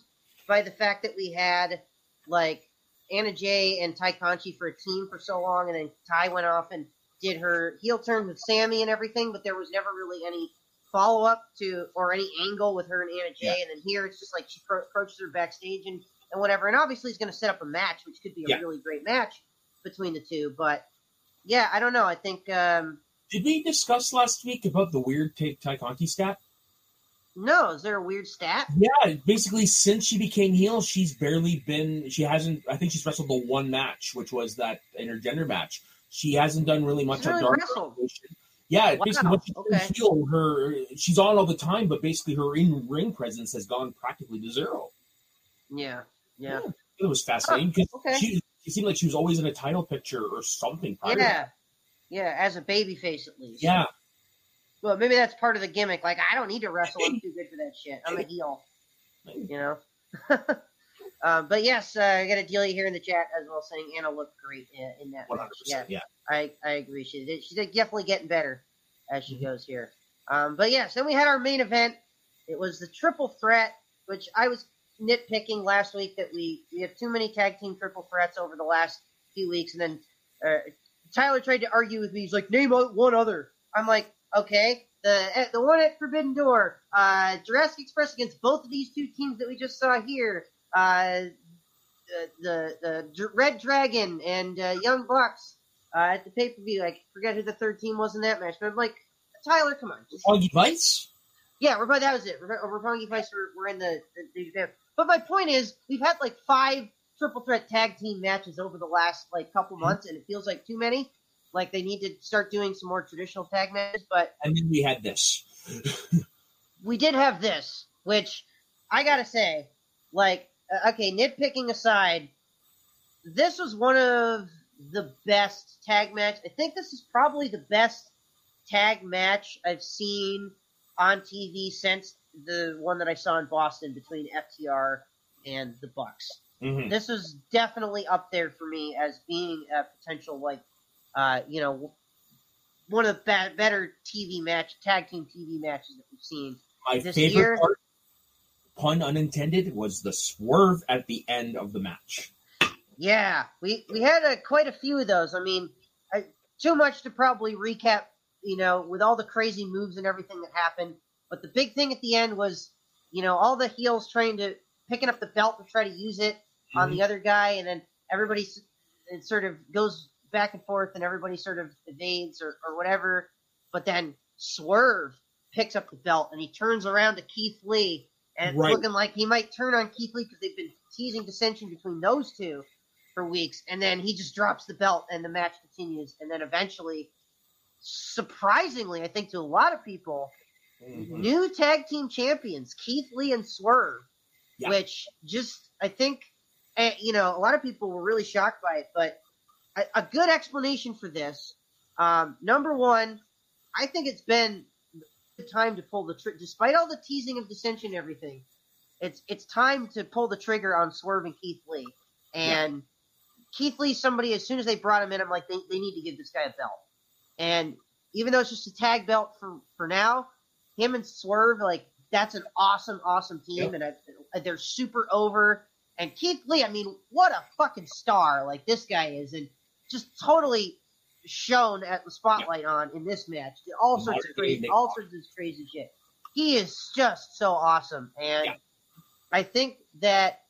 by the fact that we had like Anna Jay and Tay Conti for a team for so long, and then Tay went off and did her heel turn with Sammy and everything, but there was never really any follow up to or any angle with her and Anna Jay. Yeah. And then here it's just like she pro- approaches her backstage and, and whatever. And obviously, he's going to set up a match, which could be a Yeah. really great match between the two. But yeah, I don't know. I think. Um, Did we discuss last week about the weird Tay Conti stat? no, is there a weird stat? Yeah, basically since she became heel, she's barely been. She hasn't. I think she's wrestled the one match, which was that intergender match. She hasn't done really much She's on really Dark wrestled. Elevation. Yeah, Wow, basically when she's okay. heel, her she's on all the time, but basically her in ring presence has gone practically to zero. Yeah, yeah, It was fascinating because okay. she, she seemed like she was always in a title picture or something. yeah, yeah. As a baby face, at least. yeah. Well, maybe that's part of the gimmick. Like, I don't need to wrestle. I'm too good for that shit. I'm a heel. You know. um, but yes, uh, I got a deal here in the chat as well, saying Anna looked great in, in that One match. hundred Yeah. Yeah. I, I agree. She did. She's definitely getting better as she goes here. Um, but yes, then we had our main event. It was the triple threat, which I was nitpicking last week that we we had too many tag team triple threats over the last few weeks, and then uh, Tyler tried to argue with me. He's like, name one other. I'm like, okay, the eh, the one at Forbidden Door, uh, Jurassic Express against both of these two teams that we just saw here. Uh, the the, the Red Dragon and uh, Young Bucks uh, at the pay per view. I forget who the third team was in that match, but I'm like, Tyler, come on. Roppongi Vice. yeah, we're, that was it. Roppongi Vice were, were in the, the, the. But my point is, we've had like five triple threat tag team matches over the last like couple months, and it feels like too many. Like they need to start doing some more traditional tag matches, but And then we had this. we did have this, which I gotta say, like, okay, nitpicking aside, this was one of the best tag match. I think this is probably the best tag match I've seen on TV since the one that I saw in Boston between FTR and the Bucks Mhm. this was definitely up there for me as being a potential like uh, you know one of the be- better TV match tag team TV matches that we've seen. My This favorite year- part, pun unintended, was the swerve at the end of the match. Yeah, we we had a, quite a few of those. I mean, I, too much to probably recap. You know, with all the crazy moves and everything that happened. But the big thing at the end was, you know, all the heels trying to picking up the belt to try to use it on Mhm. the other guy, and then everybody it sort of goes back and forth, and everybody sort of evades or, or whatever. But then Swerve picks up the belt and he turns around to Keith Lee, and it's Right. looking like he might turn on Keith Lee because they've been teasing dissension between those two for weeks, and then he just drops the belt, and the match continues, and then eventually, surprisingly, I think to a lot of people, Mhm. new tag team champions Keith Lee and Swerve, Yeah. which just I think eh, you know a lot of people were really shocked by it, but a, a good explanation for this. Um, number one, I think it's been time to pull the trigger, despite all the teasing of dissension and everything. It's it's time to pull the trigger on Swerve and Keith Lee, and Keith Lee's somebody. As soon as they brought him in, I'm like, they, they need to give this guy a belt. And even though it's just a tag belt for for now, him and Swerve, like that's an awesome, awesome team, and I, they're super over. And Keith Lee, I mean, what a fucking star like this guy is, and just totally shown at the spotlight on in this match. All sorts of crazy, all sorts of crazy shit. He is just so awesome, and Yeah. I think that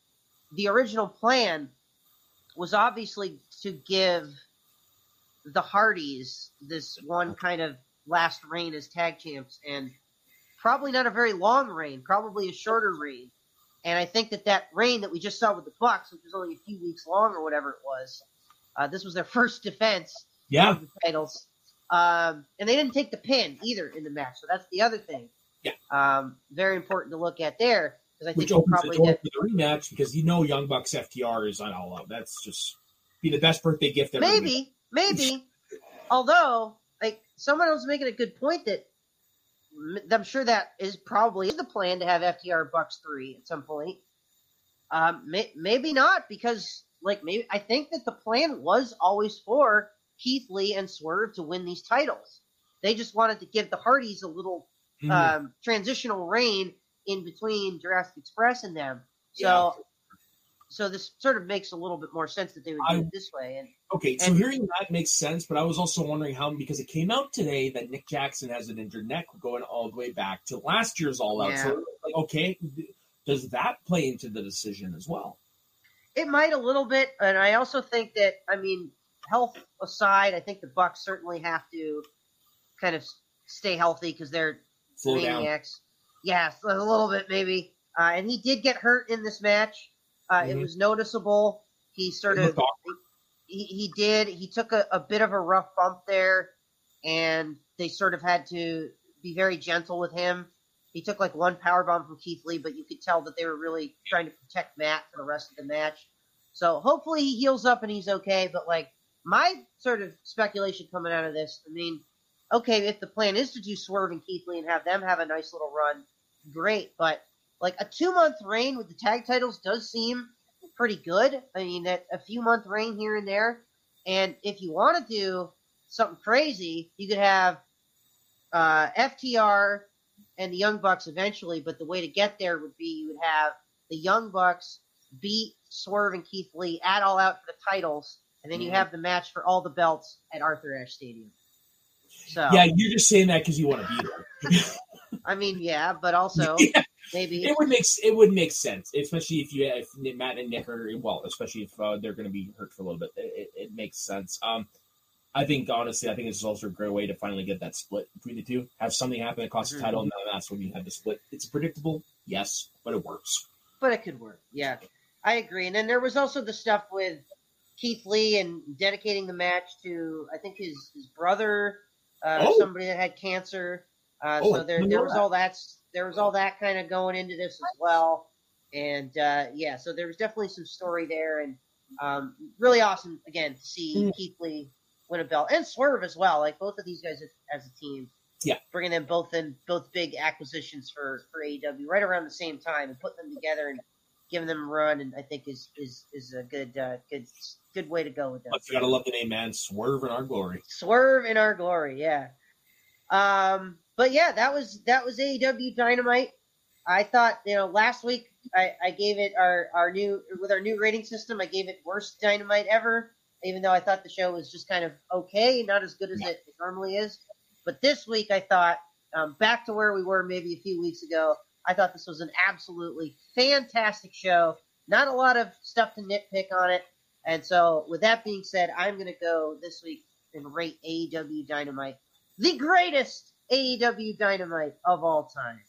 the original plan was obviously to give the Hardys this one kind of last reign as tag champs, and probably not a very long reign, probably a shorter reign. And I think that that reign that we just saw with the Bucks, which was only a few weeks long or whatever it was, uh, this was their first defense Yeah. the titles. Um, and they didn't take the pin either in the match, so that's the other thing. Yeah. Um, very important to look at there because I think Which opens the probably door get for the rematch because you know Young Bucks FTR is on all out. That's just be the best birthday gift ever. maybe, maybe. Although, like someone was making a good point that I'm sure that is probably the plan to have FTR Bucks three at some point. Um, may, maybe not because like maybe I think that the plan was always for Keith Lee and Swerve to win these titles. They just wanted to give the Hardys a little Mhm. um, transitional reign in between Jurassic Express and them. So, Yeah. so this sort of makes a little bit more sense that they would do I- it this way. And Okay, so And- hearing that makes sense, but I was also wondering how because it came out today that Nick Jackson has an injured neck going all the way back to last year's All Out. Yeah. So, like, okay, does that play into the decision as well? it might a little bit, and I also think that I mean, health aside, I think the Bucks certainly have to kind of stay healthy because they're Slow down. maniacs. Yes, a little bit maybe. Uh, and he did get hurt in this match. Uh, It Mhm. was noticeable. He sort of he, he did. He took a, a bit of a rough bump there, and they sort of had to be very gentle with him. He took like one power bomb from Keith Lee, but you could tell that they were really trying to protect Matt for the rest of the match. So hopefully he heals up and he's okay. But like my sort of speculation coming out of this, I mean, okay, if the plan is to do Swerve and Keith Lee and have them have a nice little run, great. But like a two month reign with the tag titles does seem pretty good. I mean, that a few month reign here and there. And if you want to do something crazy, you could have uh, FTR and the Young Bucks eventually. But the way to get there would be you would have the Young Bucks beat Swerve and Keith Lee at All Out for the titles, and then you Mhm. have the match for all the belts at Arthur Ashe Stadium. So Yeah, you're just saying that because you want to be there. I mean, yeah, but also Yeah, maybe it would make it would make sense, especially if you if Matt and Nick are well, especially if uh, they're going to be hurt for a little bit. It, it, it makes sense. Um, I think honestly, I think this is also a great way to finally get that split between the two. Have something happen that costs Mhm. the title, and then that's when you have the split. It's predictable, yes, but it works. but it could work. Yeah, I agree. And then there was also the stuff with Keith Lee and dedicating the match to I think his his brother, uh, Oh. somebody that had cancer. Uh, Oh, so there there was that. all that there was all that kind of going into this as well. And uh, yeah, so there was definitely some story there, and um, really awesome again to see Mm. Keith Lee win a belt and Swerve as well. Like both of these guys as, as a team. Yeah. bringing them both in both big acquisitions for for AEW right around the same time and putting them together and giving them a run, and I think is is is a good uh, good good way to go with them. But you gotta love the name, man. Swerve in our glory. Swerve in our glory, yeah. Um, but yeah, that was that was AEW Dynamite. I thought you know last week I, I gave it our our new with our new rating system I gave it worst Dynamite ever, even though I thought the show was just kind of okay, not as good as it normally is. But this week I thought um, back to where we were maybe a few weeks ago. I thought this was an absolutely fantastic show. Not a lot of stuff to nitpick on it. And so, with that being said, I'm going to go this week and rate AEW Dynamite the greatest AEW Dynamite of all time.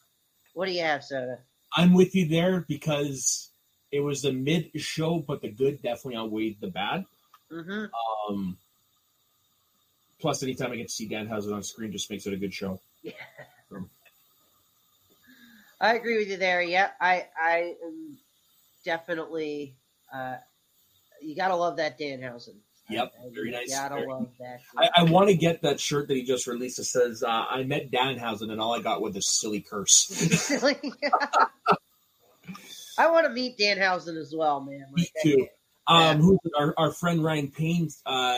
What do you have, Soda? I'm with you there because it was a mid show, but the good definitely outweighed the bad. hmm Um, plus, anytime I get to see Danhausen on screen, just makes it a good show. I agree with you there. Yeah, I I am definitely. Uh, you gotta love that Danhausen. Yep, I- I very nice, Gotta very- love that. I, I want to get that shirt that he just released that says, uh, I met Danhausen and all I got was a silly curse. Silly. I want to meet Danhausen as well, man. Me Like, that- too. Um, who's our, our friend Ryan Payne, uh,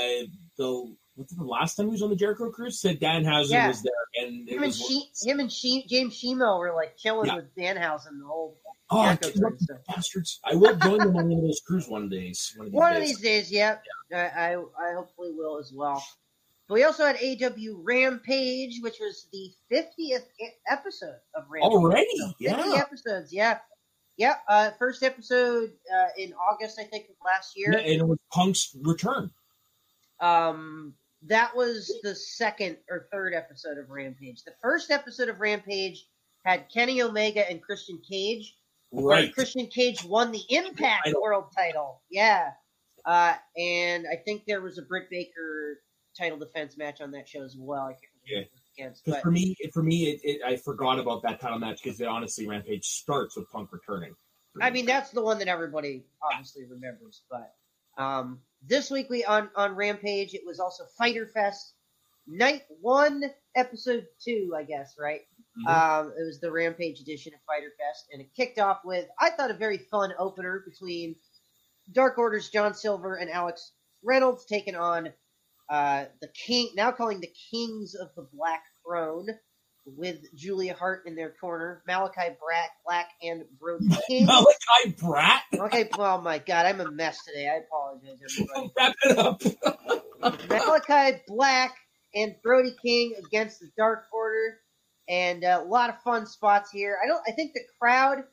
the, what's the last time he was on the Jericho Cruise said Danhausen Yeah. was there. And Him and, was, she, him and she, James Shemo were like chilling Yeah. with Danhausen the whole oh, I Jericho Cruise bastards. I will join them on one of those cruise one of these. One of these One of days. these days, yep. I, I I hopefully will as well. But we also had AEW Rampage, which was the 50th e- episode of Rampage. Already? So 50 Yeah. episodes, yeah. Yeah, uh, first episode uh, in August, I think, of last year. Yeah, and it was Punk's return. Um, that was the second or third episode of Rampage. The first episode of Rampage had Kenny Omega and Christian Cage. Right. Christian Cage won the Impact. World title. Yeah. Uh, and I think there was a Britt Baker title defense match on that show as well. I can't remember it was against, but for me, for me, it, it, I forgot about that title match because honestly, Rampage starts with Punk returning. I mean that's the one that everybody obviously remembers. But um, this week we on on Rampage it was also Fighter Fest night one, episode two, I guess, right? Mhm. Um, it was the Rampage edition of Fighter Fest, and it kicked off with I thought a very fun opener between Dark Order's John Silver and Alex Reynolds taking on uh, the King, now calling the Kings of the Black Throne, with Julia Hart in their corner, Malachi Black, Black and Brody King. Malachi Brat. Okay, oh my God, I'm a mess today. I apologize, everybody. Wrap it up. Malachi Black and Brody King against the Dark Order, and uh, a lot of fun spots here. I don't. I think the crowd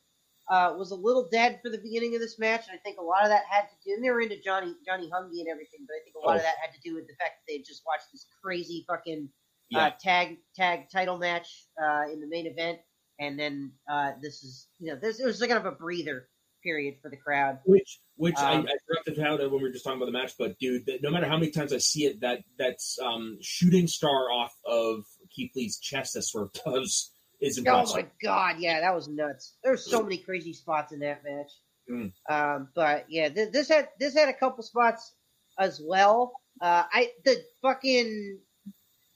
uh, was a little dead for the beginning of this match, and I think a lot of that had to do. And they were into Johnny Johnny Hungee and everything, but I think a lot of Oh. that had to do with the fact that they had just watched this crazy fucking Yeah. tag tag title match uh, in the main event, and then uh, this is you know this it was kind of a breather period for the crowd. Which, which Um, I, I to count when we were just talking about the match, but dude, that, no matter how many times I see it, that that's um, shooting star off of Keith Lee's chest that sort of does is Oh my god, yeah, that was nuts. There's so many crazy spots in that match. Mm. Um, but yeah, th- this had this had a couple spots as well. Uh, I the fucking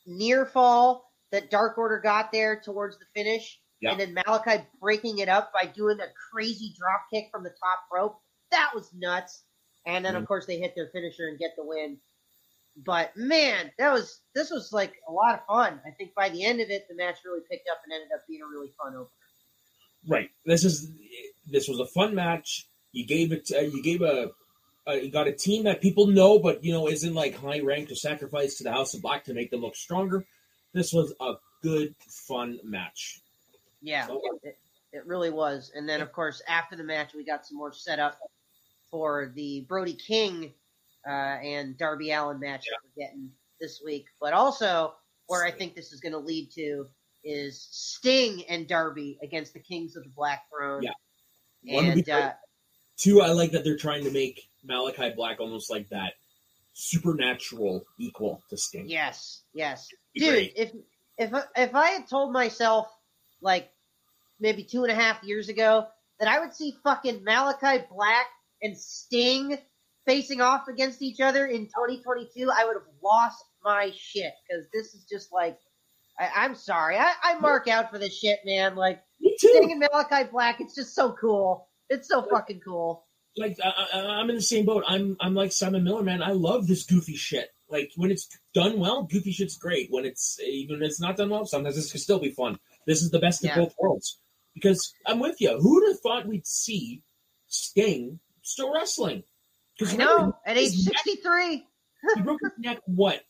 near fall that Dark Order got there towards the finish, Yeah. and then Malachi breaking it up by doing a crazy drop kick from the top rope. That was nuts. And then of Mhm. course they hit their finisher and get the win. But man, that was this was like a lot of fun. I think by the end of it, the match really picked up and ended up being a really fun opener. Right. This is this was a fun match. You gave it. Uh, you gave a. Uh, you got a team that people know, but you know isn't like high ranked or sacrificed to the House of Black to make them look stronger. This was a good, fun match. Yeah, So- it, it really was. And then, of course, after the match, we got some more setup for the Brody King uh, and Darby Allin match that we're getting this week. But also, where I think this is going to lead to is Sting and Darby against the Kings of the Black Throne. Yeah. One And uh, Two, I like that they're trying to make Malachi Black almost like that supernatural equal to Sting. yes, yes, dude. great. If if if I had told myself like maybe two and a half years ago that I would see fucking Malachi Black and Sting facing off against each other in 2022, I would have lost my shit because this is just like I, I'm sorry, I, I mark out for this shit, man. Like Me Sting and Malachi Black, it's just so cool. It's so fucking cool. Like I, I, I'm in the same boat. I'm I'm like Simon Miller, man. I love this goofy shit. Like when it's done well, goofy shit's great. When it's even it's not done well, sometimes this can still be fun. This is the best Yeah. of both worlds. Because I'm with you. Who would have thought we'd see Sting still wrestling? I know. At age his neck- 63, he broke his neck what?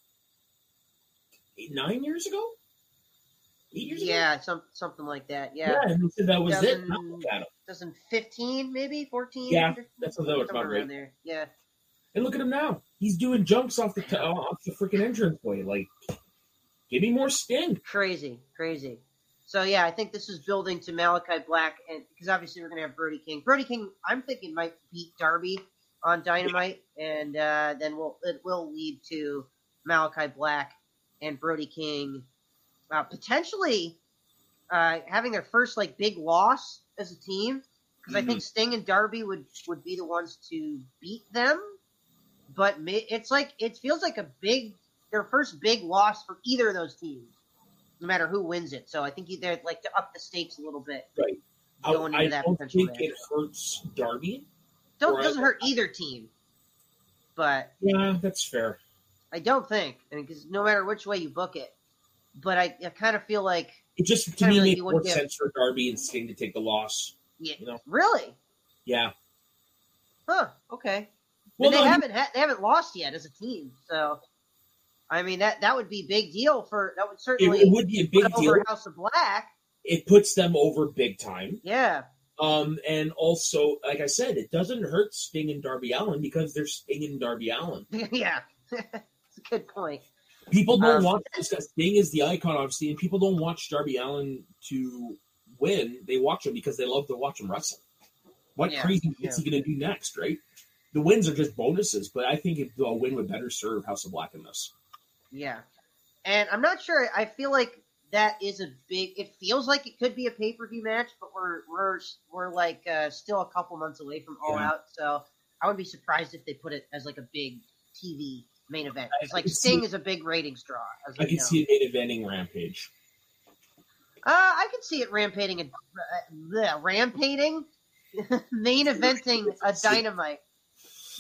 Eight, nine years ago? Eight years ago? yeah, some something like that. Yeah, Yeah, and they said that was it. Doesn't- Now look at him. 2015, maybe 14. Yeah, 15, that sounds about right. there. Yeah. And look at him now. He's doing jumps off the t- off the freaking entrance way. Like, give me more Sting. Crazy, crazy. So yeah, I think this is building to Malachi Black, and because obviously we're gonna have Brody King. Brody King, I'm thinking might beat Darby on Dynamite, and uh, then we'll it will lead to Malachi Black and Brody King uh, potentially uh, having their first like big loss as a team. Because I think Sting and Darby would would be the ones to beat them, but it's like it feels like a big their first big loss for either of those teams no matter who wins it. So I think they're like to up the stakes a little bit. Right. I, Going into I that don't potential think match. it hurts Darby. Don't doesn't hurt either team, but Yeah, that's fair. I don't think because no matter which way you book it, but I, I kind of feel like It just to me like makes more sense for Darby and Sting to take the loss. yeah, You know. really, Yeah. huh? Okay, Well, they haven't ha- they haven't lost yet as a team, so I mean that that would be a big deal for that would certainly it would be a big deal. House of Black. It puts them over big time. Yeah, Um, and also, like I said, it doesn't hurt Sting and Darby Allin because they're Sting and Darby Allin. yeah, it's a good point. People don't Um, watch this. guy. Sting is the icon, obviously, and people don't watch Darby Allin to win. They watch him because they love to watch him wrestle. What Yeah, crazy is he going to do next, right? The wins are just bonuses, but I think a win would better serve House of Black in this. Yeah. And I'm not sure. I feel like that is a big. It feels like it could be a pay per view match, but we're we're we're like uh, still a couple months away from All Yeah. Out, so I wouldn't be surprised if they put it as like a big TV main event. It's like Sting see- is a big ratings draw. As I can know. see it main eventing Rampage. Uh, I can see it rampating and uh, rampating, main eventing a dynamite,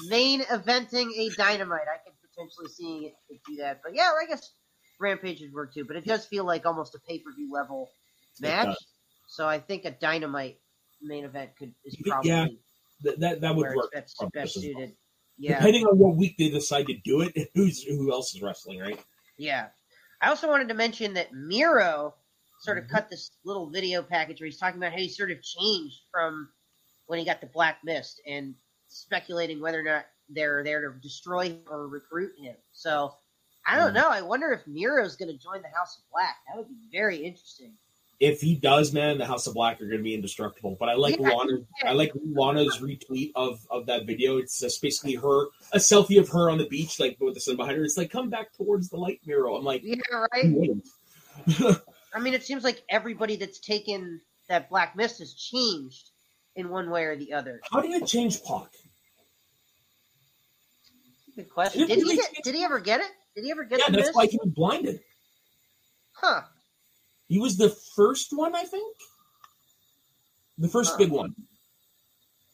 main eventing a dynamite. I could potentially seeing it, it do that, but yeah, I guess rampage would work too. But it does feel like almost a pay per view level match. So I think a dynamite main event could is probably yeah, that that, that would where work. best, best suited. Yeah, Depending on what week they decide to do it, who's who else is wrestling, right? Yeah. I also wanted to mention that Miro sort of Mhm. cut this little video package where he's talking about how he sort of changed from when he got the Black Mist and speculating whether or not they're there to destroy him or recruit him. So I don't Mhm. know. I wonder if Miro's going to join the House of Black. That would be very interesting. If he does, man, the House of Black are going to be indestructible. But I like Yeah, Lana. yeah. I like Lana's retweet of of that video. It's just basically her a selfie of her on the beach, like with the sun behind her. It's like come back towards the light, Miro. I'm like, Yeah, right. I mean, it seems like everybody that's taken that Black Mist has changed in one way or the other. how do you change PAC? Good question. Didn't Did he get? Did he ever get it? Did he ever get Yeah, that's mist? why he was blinded. Huh. He was the first one, I think. The first Huh. big one.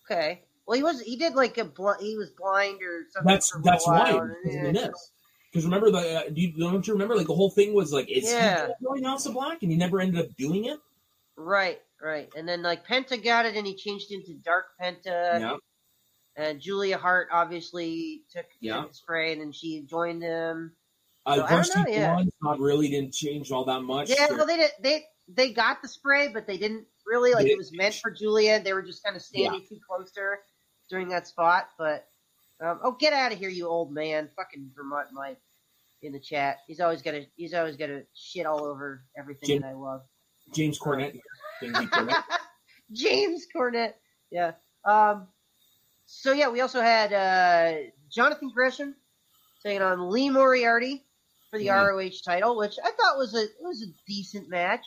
Okay. Well, he was. He did like a. Bl- he was blind or something. That's that's why. Because and- of the mist. Because remember the uh, do you, don't you remember like the whole thing was like is Yeah. he going House of Black and he never ended up doing it. Right, right. And then like Penta got it, and he changed into Dark Penta. yeah, And Julia Hart obviously took, Yeah. took the spray, and then she joined him. Uh, So, I don't Varsity know, yeah. Not really didn't change all that much. Yeah, well, they did. They they got the spray, but they didn't really like. They It was meant for Julia. They were just kind of standing too close to her during that spot. But um, oh, get out of here, you old man! Fucking Vermont Mike in the chat. He's always got to. He's always got to shit all over everything Jim- that I love. James Cornette. James. James Cornette. Yeah. Um. So yeah, we also had uh, Jonathan Gresham taking on Lee Moriarty for the Mhm. ROH title, which I thought was a it was a decent match.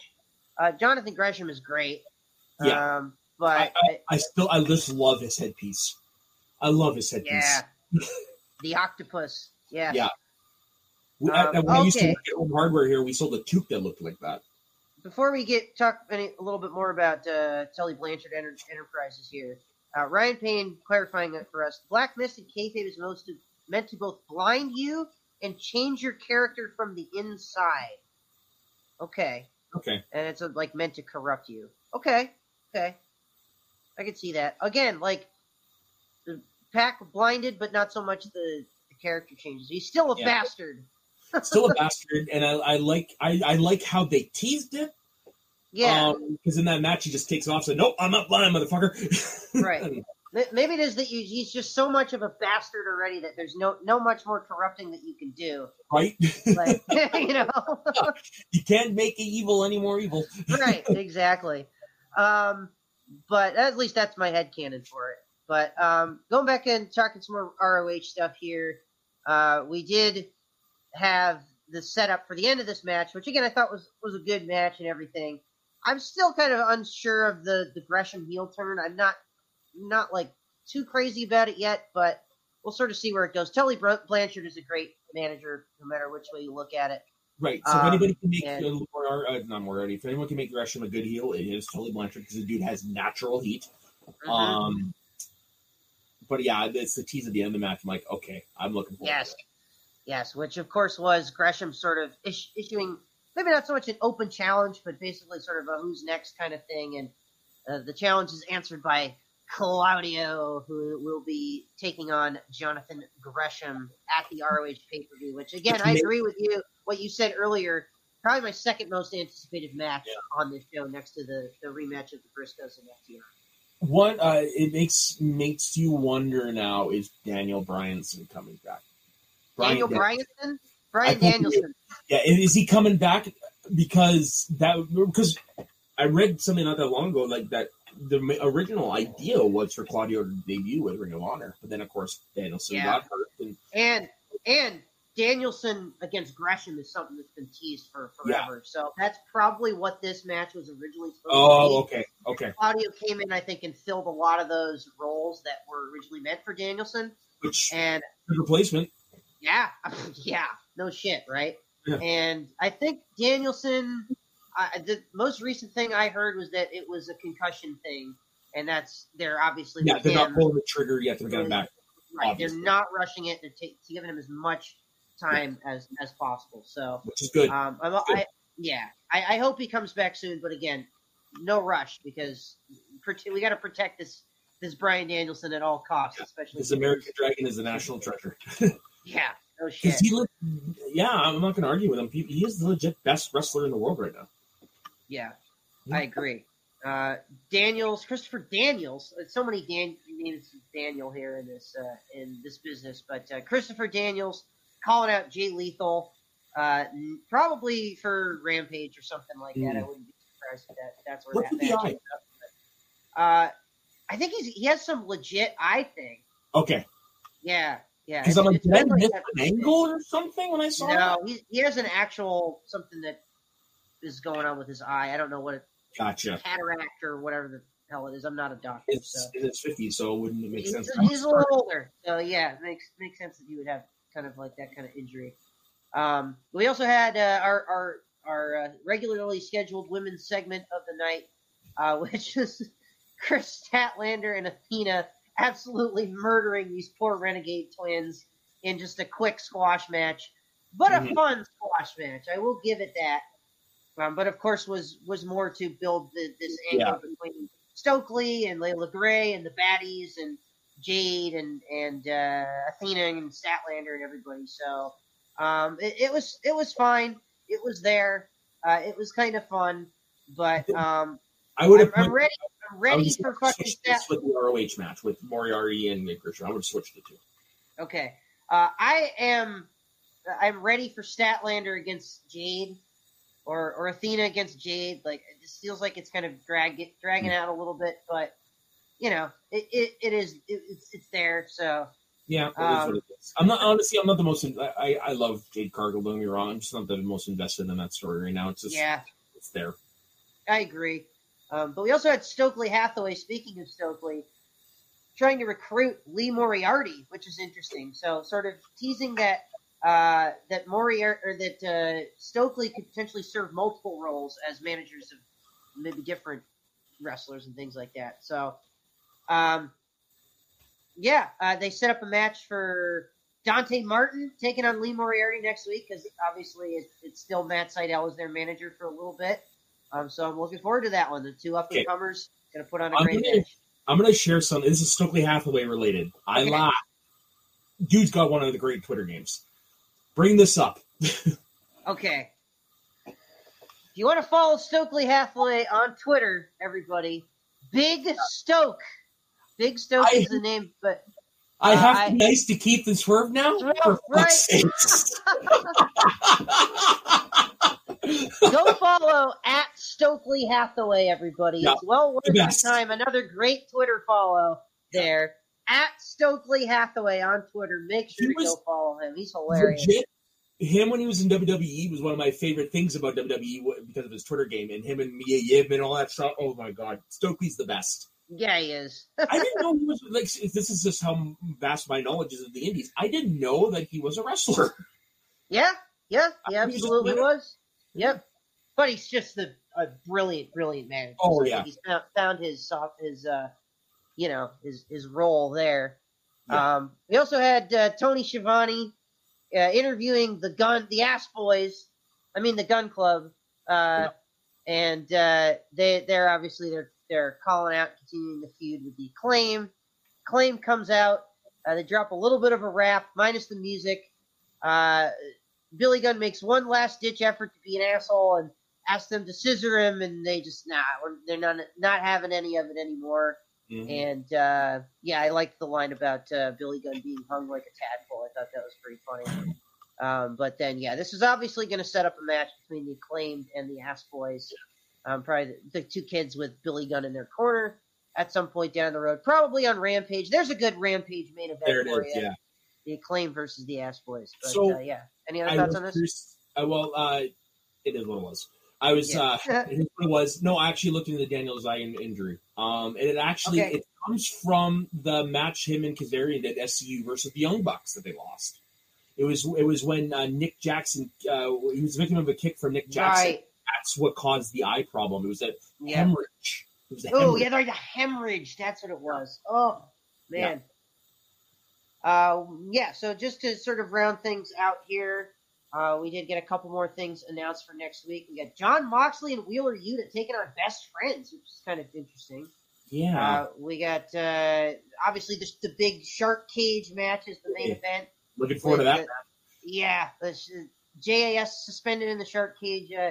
Uh, Jonathan Gresham is great. Yeah. Um, but I still I just love his headpiece. I love his headpiece. yeah, the octopus. Yeah. Yeah. We, Um, I, when I used to okay. work at Home Hardware here, we sold a toque that looked like that. Before we get talk any, a little bit more about uh, Tully Blanchard Enter- Enterprises here, uh, Ryan Payne clarifying it for us: Black Mist and kayfabe is most meant to both blind you and change your character from the inside. Okay, Okay. and it's uh, like meant to corrupt you. Okay, okay, I can see that. Again, like the PAC blinded, but not so much the, the character changes. He's still a Yeah. bastard. Still a bastard, and I, I like I, I like how they teased it. Yeah. Because in that match, he just takes it off. Said, "Nope, I'm not blind, motherfucker." Right. Maybe it is that you, he's just so much of a bastard already that there's no no much more corrupting that you can do. right? Like you know, you can't make it evil any more evil. right? Exactly. Um, but at least that's my head canon for it. But um, going back and talking some more ROH stuff here, uh, we did have the setup for the end of this match, which again I thought was was a good match and everything. I'm still kind of unsure of the the Gresham heel turn. I'm not not like too crazy about it yet, but we'll sort of see where it goes. Tully Blanchard is a great manager, no matter which way you look at it. Right. So if Um, anybody can make and- uh, uh, not Moriarty, if anyone can make Gresham a good heel, it is Tully Blanchard because the dude has natural heat. Mhm. Um, but yeah, it's the tease at the end of the match. I'm like, okay, I'm looking forward. Yes. To it. Yes, which of course was Gresham sort of is- issuing maybe not so much an open challenge, but basically sort of a who's next kind of thing. And uh, the challenge is answered by Claudio, who will be taking on Jonathan Gresham at the ROH pay per view. Which again, I agree with you. What you said earlier, probably my second most anticipated match Yeah. on this show, next to the the rematch of the Briscoes and FTR. What uh, it makes makes you wonder now is Daniel Bryanson coming back. Daniel Bryan- Bryanson, Brian think he- Danielson. Yeah, is he coming back? Because that because I read something not that long ago, like that the original idea was for Claudio to debut with Ring of Honor, but then of course Danielson Yeah. got hurt, and And and Danielson against Gresham is something that's been teased for forever. So that's probably what this match was originally supposed oh, to be. okay, okay, Claudio came in, I think, and filled a lot of those roles that were originally meant for Danielson. which And replacement. yeah, yeah, no shit, right? Yeah. And I think Danielson, I, the most recent thing I heard was that it was a concussion thing, and that's they're obviously Yeah, they're not pulling the trigger yet. They're getting back. Right, obviously. they're not rushing it. They're ta- giving him as much time as as possible. So, which is good. um, Good. I, yeah, I, I hope he comes back soon. But again, no rush because we got to protect this this Bryan Danielson at all costs, especially this American Dragon is a national treasure. Yeah, no shit. He, yeah, I'm not going to argue with him. He, he is the legit best wrestler in the world right now. Yeah, I agree. Uh, Daniels, Christopher Daniels. uh, So many Dan- names Daniel here in this uh, in this business, but uh, Christopher Daniels calling out Jay Lethal, uh, n- probably for Rampage or something like that. Mm. I wouldn't be surprised if that that's where What's that match ends up. Uh, I think he's he has some legit eye thing. Okay, Yeah, yeah. because I'm like, did I miss an angle or something when I saw? No, he, he has an actual something that is going on with his eye. I don't know what it, Gotcha. cataract or whatever the hell it is. I'm not a doctor, It's so its 50s, so it wouldn't make he's, sense. he's a little older. So yeah, it makes makes sense that he would have kind of like that kind of injury. Um, we also had uh, our our our uh, regularly scheduled women's segment of the night, uh, which is Kris Statlander and Athena absolutely murdering these poor renegade twins in just a quick squash match, but a Mhm. fun squash match. I will give it that. Um, but of course, was was more to build the, this angle between Stokely and Leila Grey and the baddies and Jade and and uh, Athena and Statlander and everybody. So um, it, it was it was fine. It was there. Uh, it was kind of fun, but um, I would I'm, have I'm ready. I'm ready for fucking Stat. with the ROH match with Moriarty and Christian. I would have switched the two. Okay. Uh, I am I'm ready for Statlander against Jade or or Athena against Jade. Like it just feels like it's kind of drag dragging out a little bit, but you know, it, it, it is it, it's it's there. So Yeah, Um, what it is. I'm not honestly. I'm not the most. in- I I, love Jade Cargill. Don't me wrong. I'm just not the most invested in that story right now. It's just yeah, it's there. I agree. Um, but we also had Stokely Hathaway. Speaking of Stokely, trying to recruit Lee Moriarty, which is interesting. So, sort of teasing that uh, that Moriarty or that uh, Stokely could potentially serve multiple roles as managers of maybe different wrestlers and things like that. So, um, yeah, uh, they set up a match for Dante Martin taking on Lee Moriarty next week because obviously it, it's still Matt Sydal as their manager for a little bit. Um, so I'm looking forward to that one. The two up and comers going to put on a I'm great gonna- match. I'm gonna share some. This is Stokely Hathaway related. I Okay. laugh. Dude's got one of the great Twitter games. Bring this up. Okay. If you want to follow Stokely Hathaway on Twitter, everybody, Big Stoke. Big Stoke I- is the name, but I Uh, have to be nice to keep this swerve now. For right. go follow at Stokely Hathaway, everybody. Yeah, It's well worth your time. Another great Twitter follow there. At Stokely Hathaway on Twitter. Make sure He to go follow him. He's hilarious. Legit, him when he was in WWE was one of my favorite things about WWE because of his Twitter game and him and Mia Yim and all that stuff. Oh my god, Stokely's the best. Yeah, he is. I didn't know he was like. This is just how vast my knowledge is of the Indies. I didn't know that he was a wrestler. Yeah, yeah, he I was just absolutely was. Yep. But he's just a, a brilliant, brilliant man. Oh, yeah. he's found, found his soft, his uh, you know, his his role there. Yeah. Um, we also had uh, Tony Schiavone uh, interviewing the gun, the Ass Boys. I mean, the Gun Club, uh, and uh, they they're obviously they're they're calling out, continuing the feud with the Acclaim. Claim comes out. Uh, they drop a little bit of a rap, minus the music. Uh, Billy Gunn makes one last ditch effort to be an asshole and asks them to scissor him, and they just nah, they're not not having any of it anymore. Mhm. And uh, yeah, I liked the line about uh, Billy Gunn being hung like a tadpole. I thought that was pretty funny. Um, but then, yeah, this is obviously going to set up a match between the acclaimed and the Ass Boys. Um, probably the, the two kids with Billy Gunn in their corner at some point down the road. Probably on Rampage. There's a good Rampage main event There it for is. you. Yeah. The acclaim versus the Ass Boys. But, So, uh, yeah. Any other I thoughts on this? curious- uh, well, uh, it is what it was. I was. Yeah. Uh, it is what it was. No, I actually looked into the Daniel Zayn injury. Um, and it actually Okay. it comes from the match him and Kazarian did SCU versus the Young Bucks that they lost. It was it was when uh, Nick Jackson uh, he was a victim of a kick from Nick Jackson. Right. that's what caused the eye problem. It was a Yeah. hemorrhage. It was a Oh, yeah, like a hemorrhage. That's what it was. Oh, man. Uh, yeah, so just to sort of round things out here, uh, we did get a couple more things announced for next week. We got Jon Moxley and Wheeler Yuta taking on Best Friends, which is kind of interesting. yeah. Uh, we got uh, obviously the, the big shark cage match is the main Yeah. event. Looking forward to that. The- yeah, the sh- JAS suspended in the shark cage. Uh,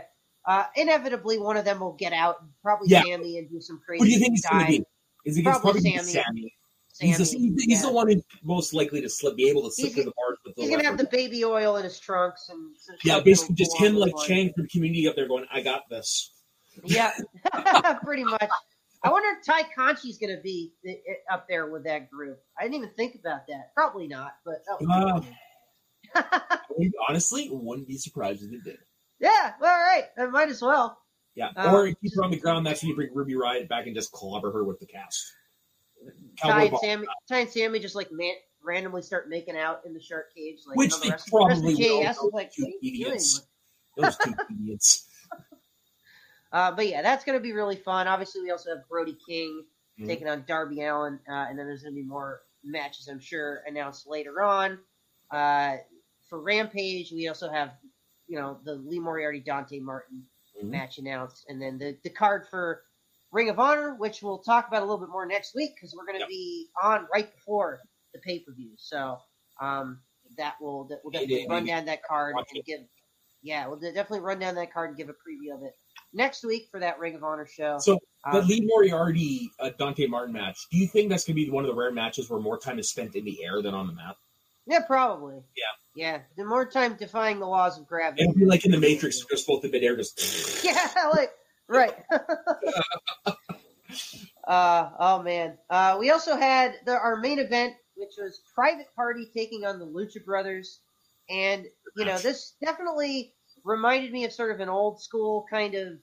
uh, inevitably, one of them will get out. Probably Yeah. Sammy and do some crazy. What do you think it's going to be? Is it Probably probably Sammy. Sammy? Sammy, He's, the, he's, yeah. the one who's most likely to slip, be able to slip He's- through the bars with the He's gonna have the baby oil in his trunks and some Yeah, basically just him like. Chang from Community up there going, "I got this." Yeah, pretty much. I wonder if Tay Conti's gonna be i- i- up there with that group. I didn't even think about that. Probably not, but be Uh. Honestly, wouldn't be surprised if it did. yeah, well, all right. I might as well. Yeah, Um, or if keep her on the ground. That's when you bring Ruby Riott back and just clobber her with the cast. Tay and. Sammy, Tay and Sammy just like man, randomly start making out in the shark cage, like Which they the rest, the rest of probably the is those like, two what are you doing? idiots. Those two idiots. Uh, but yeah, that's going to be really fun. Obviously, we also have Brody King Mhm. taking on Darby Allin, uh, and then there's going to be more matches, I'm sure, announced later on. Uh, for Rampage, we also have, you know, the Lee Moriarty Dante Martin Mhm. match announced, and then the, the card for Ring of Honor, which we'll talk about a little bit more next week because we're going to Yep. be on right before the pay per view. So um, that will that will definitely Dave, run down that card and it. give. Yeah, we'll definitely run down that card and give a preview of it next week for that Ring of Honor show. So the Um, Lee Moriarty uh, Dante Martin match. Do you think that's going to be one of the rare matches where more time is spent in the air than on the mat? yeah, probably. Yeah. Yeah, the more time defying the laws of gravity. It'll be like in the Matrix, just both in midair, just Yeah, like right. uh, oh man. Uh, we also had the, our main event, which was Private Party taking on the Lucha Brothers, and you know this definitely reminded me of sort of an old school kind of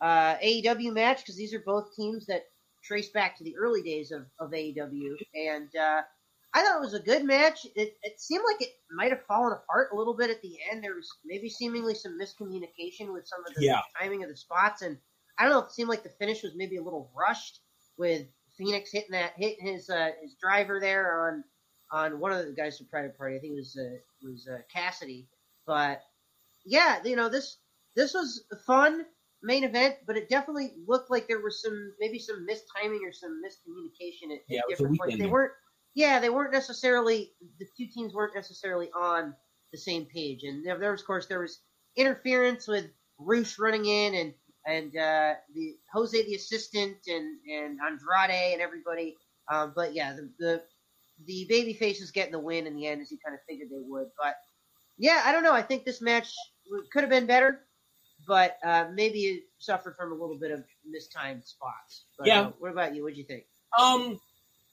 uh, AEW match because these are both teams that trace back to the early days of, of AEW, and uh, I thought it was a good match. It, it seemed like it might have fallen apart a little bit at the end. There was maybe seemingly some miscommunication with some of the Yeah. timing of the spots, and I don't know. It seemed like the finish was maybe a little rushed with Fénix hitting that hitting his uh, his driver there on on one of the guys from Private Party. I think it was uh, was uh, Cassidy, but yeah, you know this this was a fun main event, but it definitely looked like there was some maybe some mistiming or some miscommunication at, Yeah, at it different points. They weren't yeah they weren't necessarily the two teams weren't necessarily on the same page, and there, there was of course there was interference with Rush running in and and uh, the Jose the assistant and and Andrade and everybody. Um, but yeah, the, the the baby faces getting the win in the end as he kind of figured they would. But yeah, I don't know. I think this match could have been better, but uh, maybe it suffered from a little bit of mistimed spots. But, Yeah. uh, what about you? What'd you think? Um,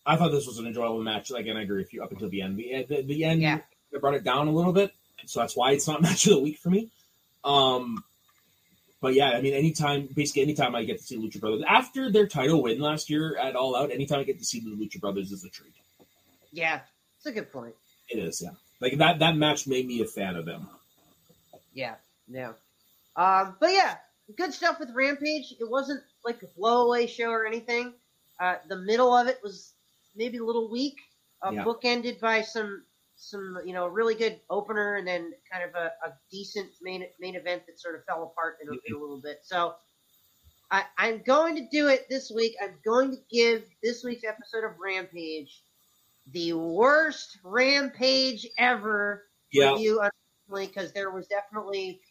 I thought this was an enjoyable match. Again, I agree with you up until the end. The the, the end, Yeah. they brought it down a little bit, so that's why it's not match of the week for me. Um, but yeah, I mean, anytime, basically, anytime I get to see Lucha Brothers after their title win last year at All Out, anytime I get to see the Lucha Brothers is a treat. Yeah, it's a good point. It is, yeah. Like that that match made me a fan of them. Yeah, yeah. Um, but yeah, good stuff with Rampage. It wasn't like a blowaway show or anything. Uh, the middle of it was maybe a little weak, uh, Yeah. bookended by some some you know really good opener and then kind of a, a decent main main event that sort of fell apart in a, in a little bit. So. I, I'm going to do it this week. I'm going to give this week's episode of Rampage the worst Rampage ever Yeah, review, unfortunately, because there was definitely,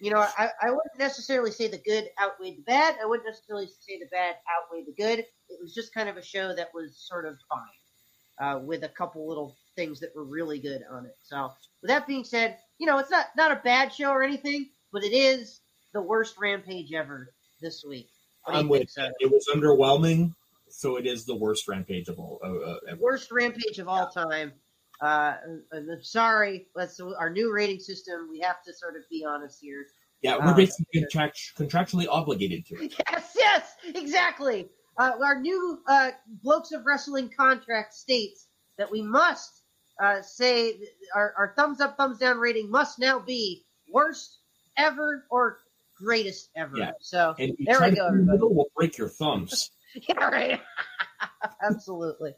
you know, I, I wouldn't necessarily say the good outweighed the bad. I wouldn't necessarily say the bad outweighed the good. It was just kind of a show that was sort of fine, uh, with a couple little things that were really good on it. So, with that being said, you know, it's not not a bad show or anything, but it is the worst Rampage ever this week. What do you I'm with you. It was underwhelming, so it is the worst rampage of all. Uh, uh, ever. worst rampage of all time. Uh, I'm sorry, that's our new rating system. We have to sort of be honest here. Yeah, we're Um, basically contract- contractually obligated to it. Yes, yes, exactly. Uh, our new uh, Blokes of Wrestling contract states that we must uh, say our, our thumbs up, thumbs down rating must now be worst ever or greatest ever. Yeah. So And you There we go, put it in the everybody. middle, we'll break your thumbs. yeah, right. Absolutely.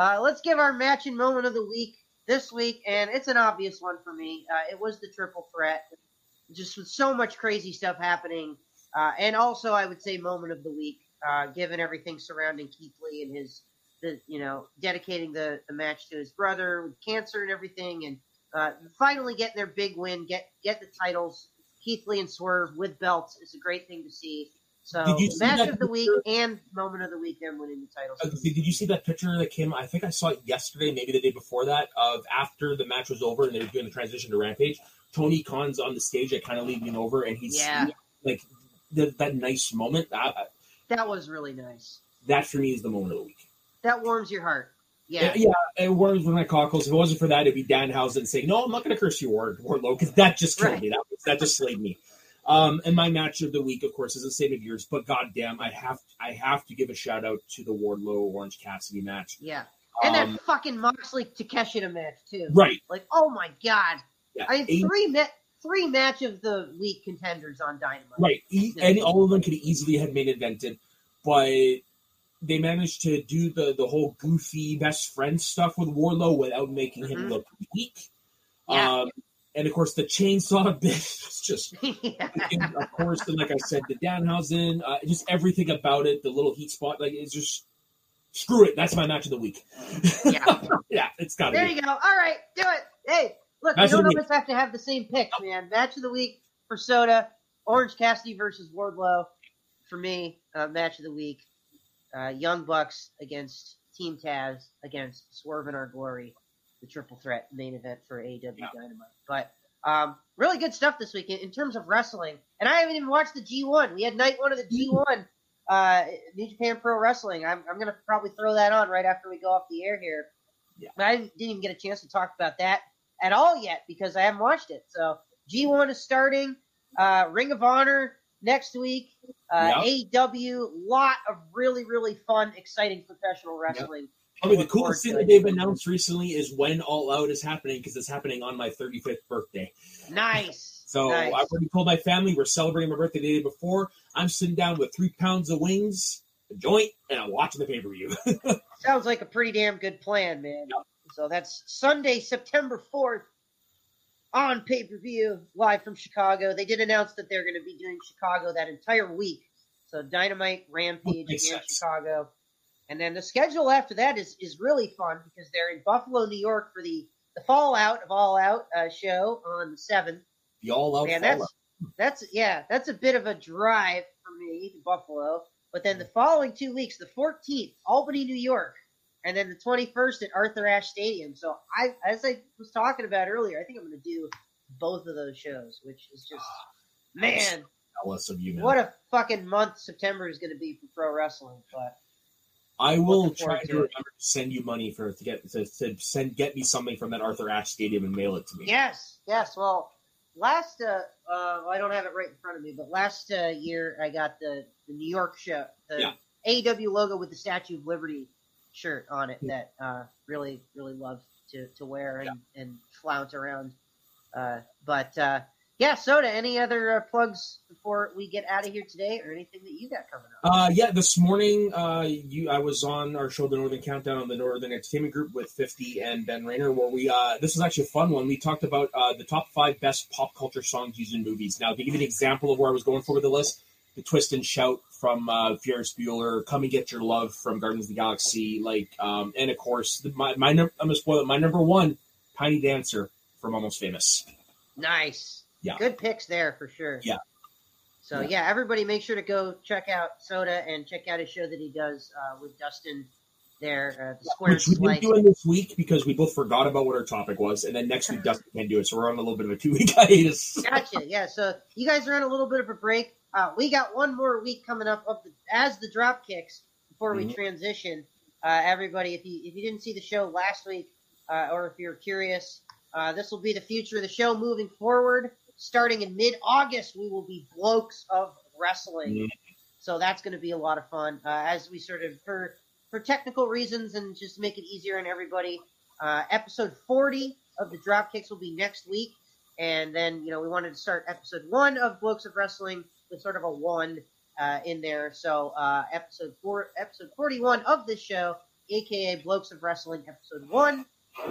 Uh, let's give our matching moment of the week this week, and it's an obvious one for me. Uh, it was the triple threat, just with so much crazy stuff happening, uh, and also I would say moment of the week, uh, given everything surrounding Keith Lee and his, the, you know, dedicating the, the match to his brother with cancer and everything, and uh, finally getting their big win, get get the titles. Keith Lee and Swerve with belts is a great thing to see. So Did you match of the week and moment of the week, them winning the title. Uh, Did you see that picture that came? I think I saw it yesterday, maybe the day before that, of after the match was over and they were doing the transition to Rampage. Tony Khan's on the stage, like kind of leaning over, and he's Yeah. like the, that nice moment. That, That was really nice. that for me is the moment of the week. That warms your heart. Yeah. yeah, it warms my cockles. If it wasn't for that, it'd be Danhausen saying, "No, I'm not going to curse you, Ward Wardlow," because that just killed Right. me. That that just slayed me. Um, and my match of the week, of course, is the same of yours. But goddamn, I have I have to give a shout out to the Wardlow Orange Cassidy match. Yeah. And Um, that fucking Moxley Takeshita match too. right, Like, oh my god. yeah, I eight- three ma- three match of the week contenders on Dynamite. right. E- and all of them could easily have been invented, but they managed to do the the whole goofy best friend stuff with Wardlow without making him Mhm. look weak. Yeah. Um, and of course, the chainsaw bit was just yeah. And of course, and like I said, the Danhausen, uh, just everything about it, the little heat spot, like it's just screw it. That's my match of the week. Yeah. yeah, it's got to There be. you go. All right, do it. Hey, look, Match of don't always have to have the same picks, man. Match of the week for Soda, Orange Cassidy versus Wardlow. For me, uh, match of the week, uh, Young Bucks against Team Taz against Swerve in Our Glory, the triple threat main event for AEW Yeah. Dynamite. But um, really good stuff this week in, in terms of wrestling. And I haven't even watched the G1. We had night one of the G1, uh, New Japan Pro Wrestling. I'm, I'm going to probably throw that on right after we go off the air here. Yeah. But I didn't even get a chance to talk about that at all yet because I haven't watched it. So G1 is starting. Uh, Ring of Honor next week. Uh, AEW, lot of really, really fun, exciting professional wrestling. Probably the coolest thing that they've announced recently is when All Out is happening because it's happening on my 35th birthday. Nice. So nice. I've already told my family we're celebrating my birthday the day before. I'm sitting down with three pounds of wings, a joint, and I'm watching the pay per view. Sounds like a pretty damn good plan, man. Yeah. So that's Sunday, September 4th on pay per view, live from Chicago. They did announce that they're going to be doing Chicago that entire week. So Dynamite, Rampage, and. Chicago. And then the schedule after that is, is really fun because they're in Buffalo, New York for the, the Fallout of All Out uh, show on the 7th. the All Out Man, that's that's yeah, that's a bit of a drive for me to Buffalo. But then the following two weeks, the 14th, Albany, New York, and then the 21st at Arthur Ashe Stadium. So I, as I was talking about earlier, I think I'm going to do both of those shows, which is just man, Jealous of you, man. what a fucking month September is going to be for pro wrestling. But I will try to to remember to send you money for to get to, to send get me something from that Arthur Ashe Stadium and mail it to me. yes, yes. Well, last uh, uh, I don't have it right in front of me, but last uh, year I got the the New York show, the Yeah. AEW logo with the Statue of Liberty shirt on it that uh, really really love to, to wear and, and flout around. Uh, but uh, yeah, Soda. Any other uh, plugs before we get out of here today, or anything that you got coming up? Uh, yeah, this morning, uh, you I was on our show, The Northern Countdown, on the Northern Entertainment Group with Fifty and Ben Rayner, where we uh, this was actually a fun one. We talked about uh, the top five best pop culture songs used in movies. Now, to give you an example of where I was going for with the list, the Twist and Shout from uh, Ferris Bueller, Come and Get Your Love from Guardians of the Galaxy, like, um, and of course, the, my my I'm gonna spoil it. My number one, Tiny Dancer from Almost Famous. Nice. Yeah. Good picks there for sure. Yeah. So Yeah. yeah. everybody make sure to go check out Soda and check out his show that he does uh, with Dustin there, uh, the Square Which we didn't do in this week because we both forgot about what our topic was, and then next week Dustin can do it, so we're on a little bit of a two week hiatus. Gotcha. Yeah. So you guys are on a little bit of a break. Uh, we got one more week coming up of the, as the drop kicks before we Mhm. transition. Uh, everybody, if you if you didn't see the show last week, uh, or if you're curious, uh, this will be the future of the show moving forward. Starting in mid August, we will be blokes of wrestling. Mhm. So that's going to be a lot of fun uh, as we sort of for for technical reasons and just to make it easier on everybody. Uh, episode 40 of the Dropkicks will be next week. and then you know we wanted to start episode one of Blokes of Wrestling with sort of a one uh, in there. So uh, episode four, episode forty-one of this show, aka Blokes of Wrestling, episode one,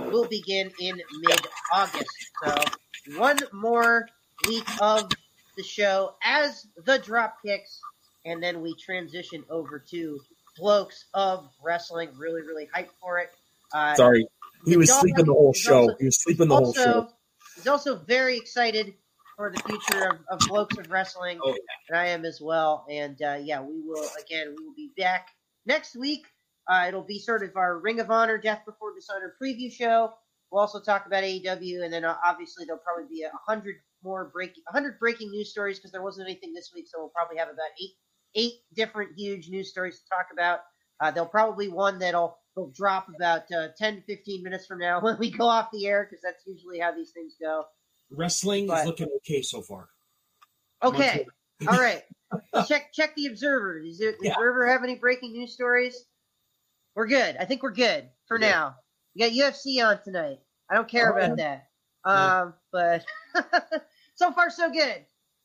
will begin in mid-August. So one more week of the show as the drop kicks, and then we transition over to Blokes of Wrestling. Really, really hyped for it. Uh, Sorry, he was sleeping the whole show. also- He was sleeping the whole also, show. he's also very excited for the future of, of Blokes of Wrestling, Oh, yeah. and I am as well. And uh, yeah, we will again. We will be back next week. Uh, it'll be sort of our Ring of Honor Death Before Dishonor preview show. We'll also talk about AEW, and then uh, obviously there'll probably be a hundred more breaking, hundred breaking news stories because there wasn't anything this week. So we'll probably have about eight eight different huge news stories to talk about. Uh, there'll probably one that'll will drop about uh, 10 to 15 minutes from now when we go off the air because that's usually how these things go. Wrestling But- is looking okay so far. Okay, all right. check check the Observer. Does the Yeah. Observer have any breaking news stories? We're good. I think we're good for Yeah. now. We got UFC on tonight. I don't care Oh, about that. Um, but so far so good.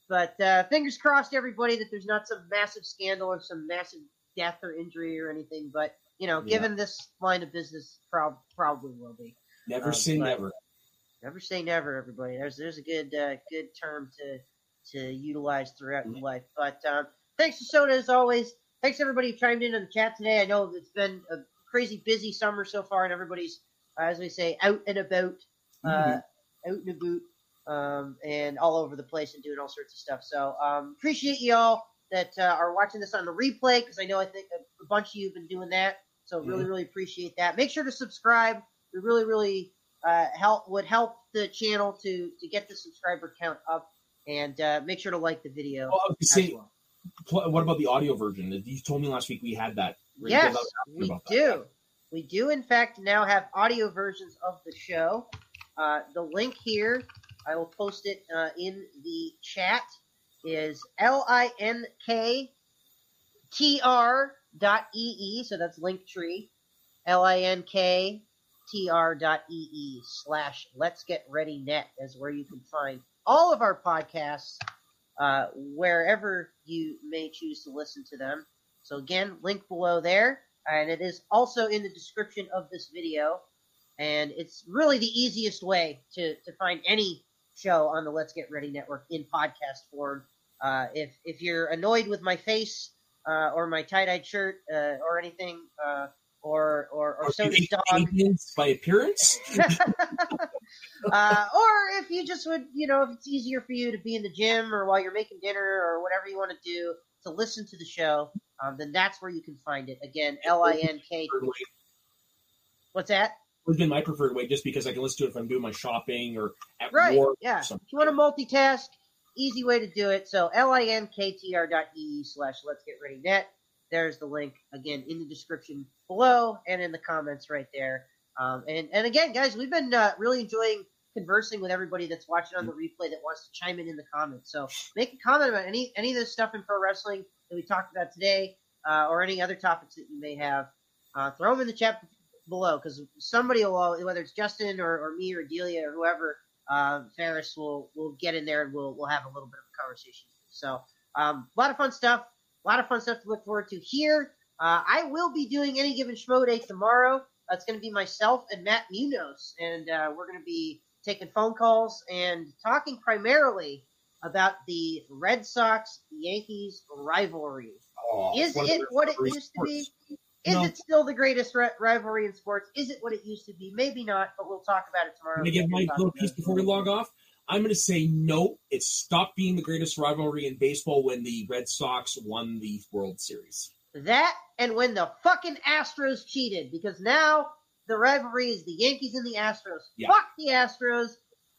But uh, fingers crossed, everybody, that there's not some massive scandal or some massive death or injury or anything. But you know, Yeah. given this line of business, prob- probably will be. Never Um, say never. Never say never, everybody. There's there's a good uh, good term to to utilize throughout your life. But um, thanks to Soda as always. Thanks everybody who chimed in on the chat today. I know it's been a crazy busy summer so far, and everybody's uh, as we say out and about, uh, Mhm. out and about, um, and all over the place and doing all sorts of stuff. So um, appreciate you all that uh, are watching this on the replay because I know I think a, bunch of you have been doing that. So really really appreciate that. Make sure to subscribe. We really really uh, help would help the channel to to get the subscriber count up, and uh, make sure to like the video. Oh, as gonna say, well. what about the audio version? You told me last week we had that. I Yes, we about that. do. We do, in fact, now have audio versions of the show. Uh, the link here, I will post it uh, in the chat, is L I N K T R dot E E, so that's Linktree. L I N K T R dot E E slash Let's Get Ready Net is where you can find all of our podcasts, uh, wherever you may choose to listen to them. So again, link below there, and it is also in the description of this video. And it's really the easiest way to, to find any show on the Let's Get Ready Network in podcast form. Uh, if if you're annoyed with my face uh, or my tie dyed shirt uh, or anything, uh, or or or you dog, by appearance? uh, or if you just would, you know, if it's easier for you to be in the gym or while you're making dinner or whatever you want to do to listen to the show, um, then that's where you can find it. Again, L I N K. What's that? Would been my preferred way, just because I can listen to it if I'm doing my shopping or at Right. work. Yeah. If you want to multitask, easy way to do it. So L I N K T R dot E E slash Let's Get Ready Net. There's the link again in the description below and in the comments right there. Um, and and again, guys, we've been uh, really enjoying conversing with everybody that's watching on the replay that wants to chime in in the comments. So make a comment about any any of this stuff in pro wrestling that we talked about today, uh, or any other topics that you may have. Uh, throw them in the chat below because somebody will, whether it's Justin or, or me or Delia or whoever, uh, Ferris will will get in there and we'll we'll have a little bit of a conversation. So um, a lot of fun stuff, a lot of fun stuff to look forward to here. Uh, I will be doing any given schmo day tomorrow. That's going to be myself and Matt Munoz, and uh, we're going to be taking phone calls and talking primarily about the Red Sox Yankees rivalry. Oh, Is it what it used to be? Is No. it still the greatest ri- rivalry in sports? Is it what it used to be? Maybe not, but we'll talk about it tomorrow. Can I give my little piece before we log off? I'm going to say no. It stopped being the greatest rivalry in baseball when the Red Sox won the World Series. That and when the fucking Astros cheated, because now the rivalry is the Yankees and the Astros. Yeah. Fuck the Astros.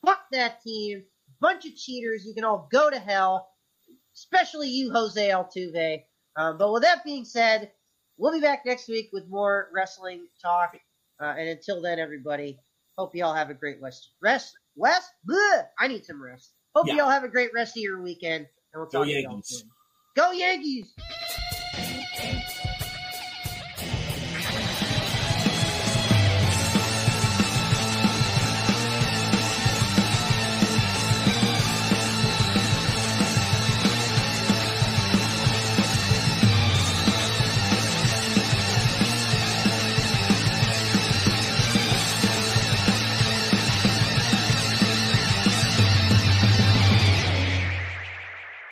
Fuck that team. Bunch of cheaters. You can all go to hell. Especially you, Jose Altuve. Um, but with that being said, we'll be back next week with more wrestling talk. Uh, and until then, everybody, hope you all have a great rest. Rest? West? Bleh, I need some rest. Hope Yeah. you all have a great rest of your weekend. And we'll Go talk to you all Yankees. Go Yankees!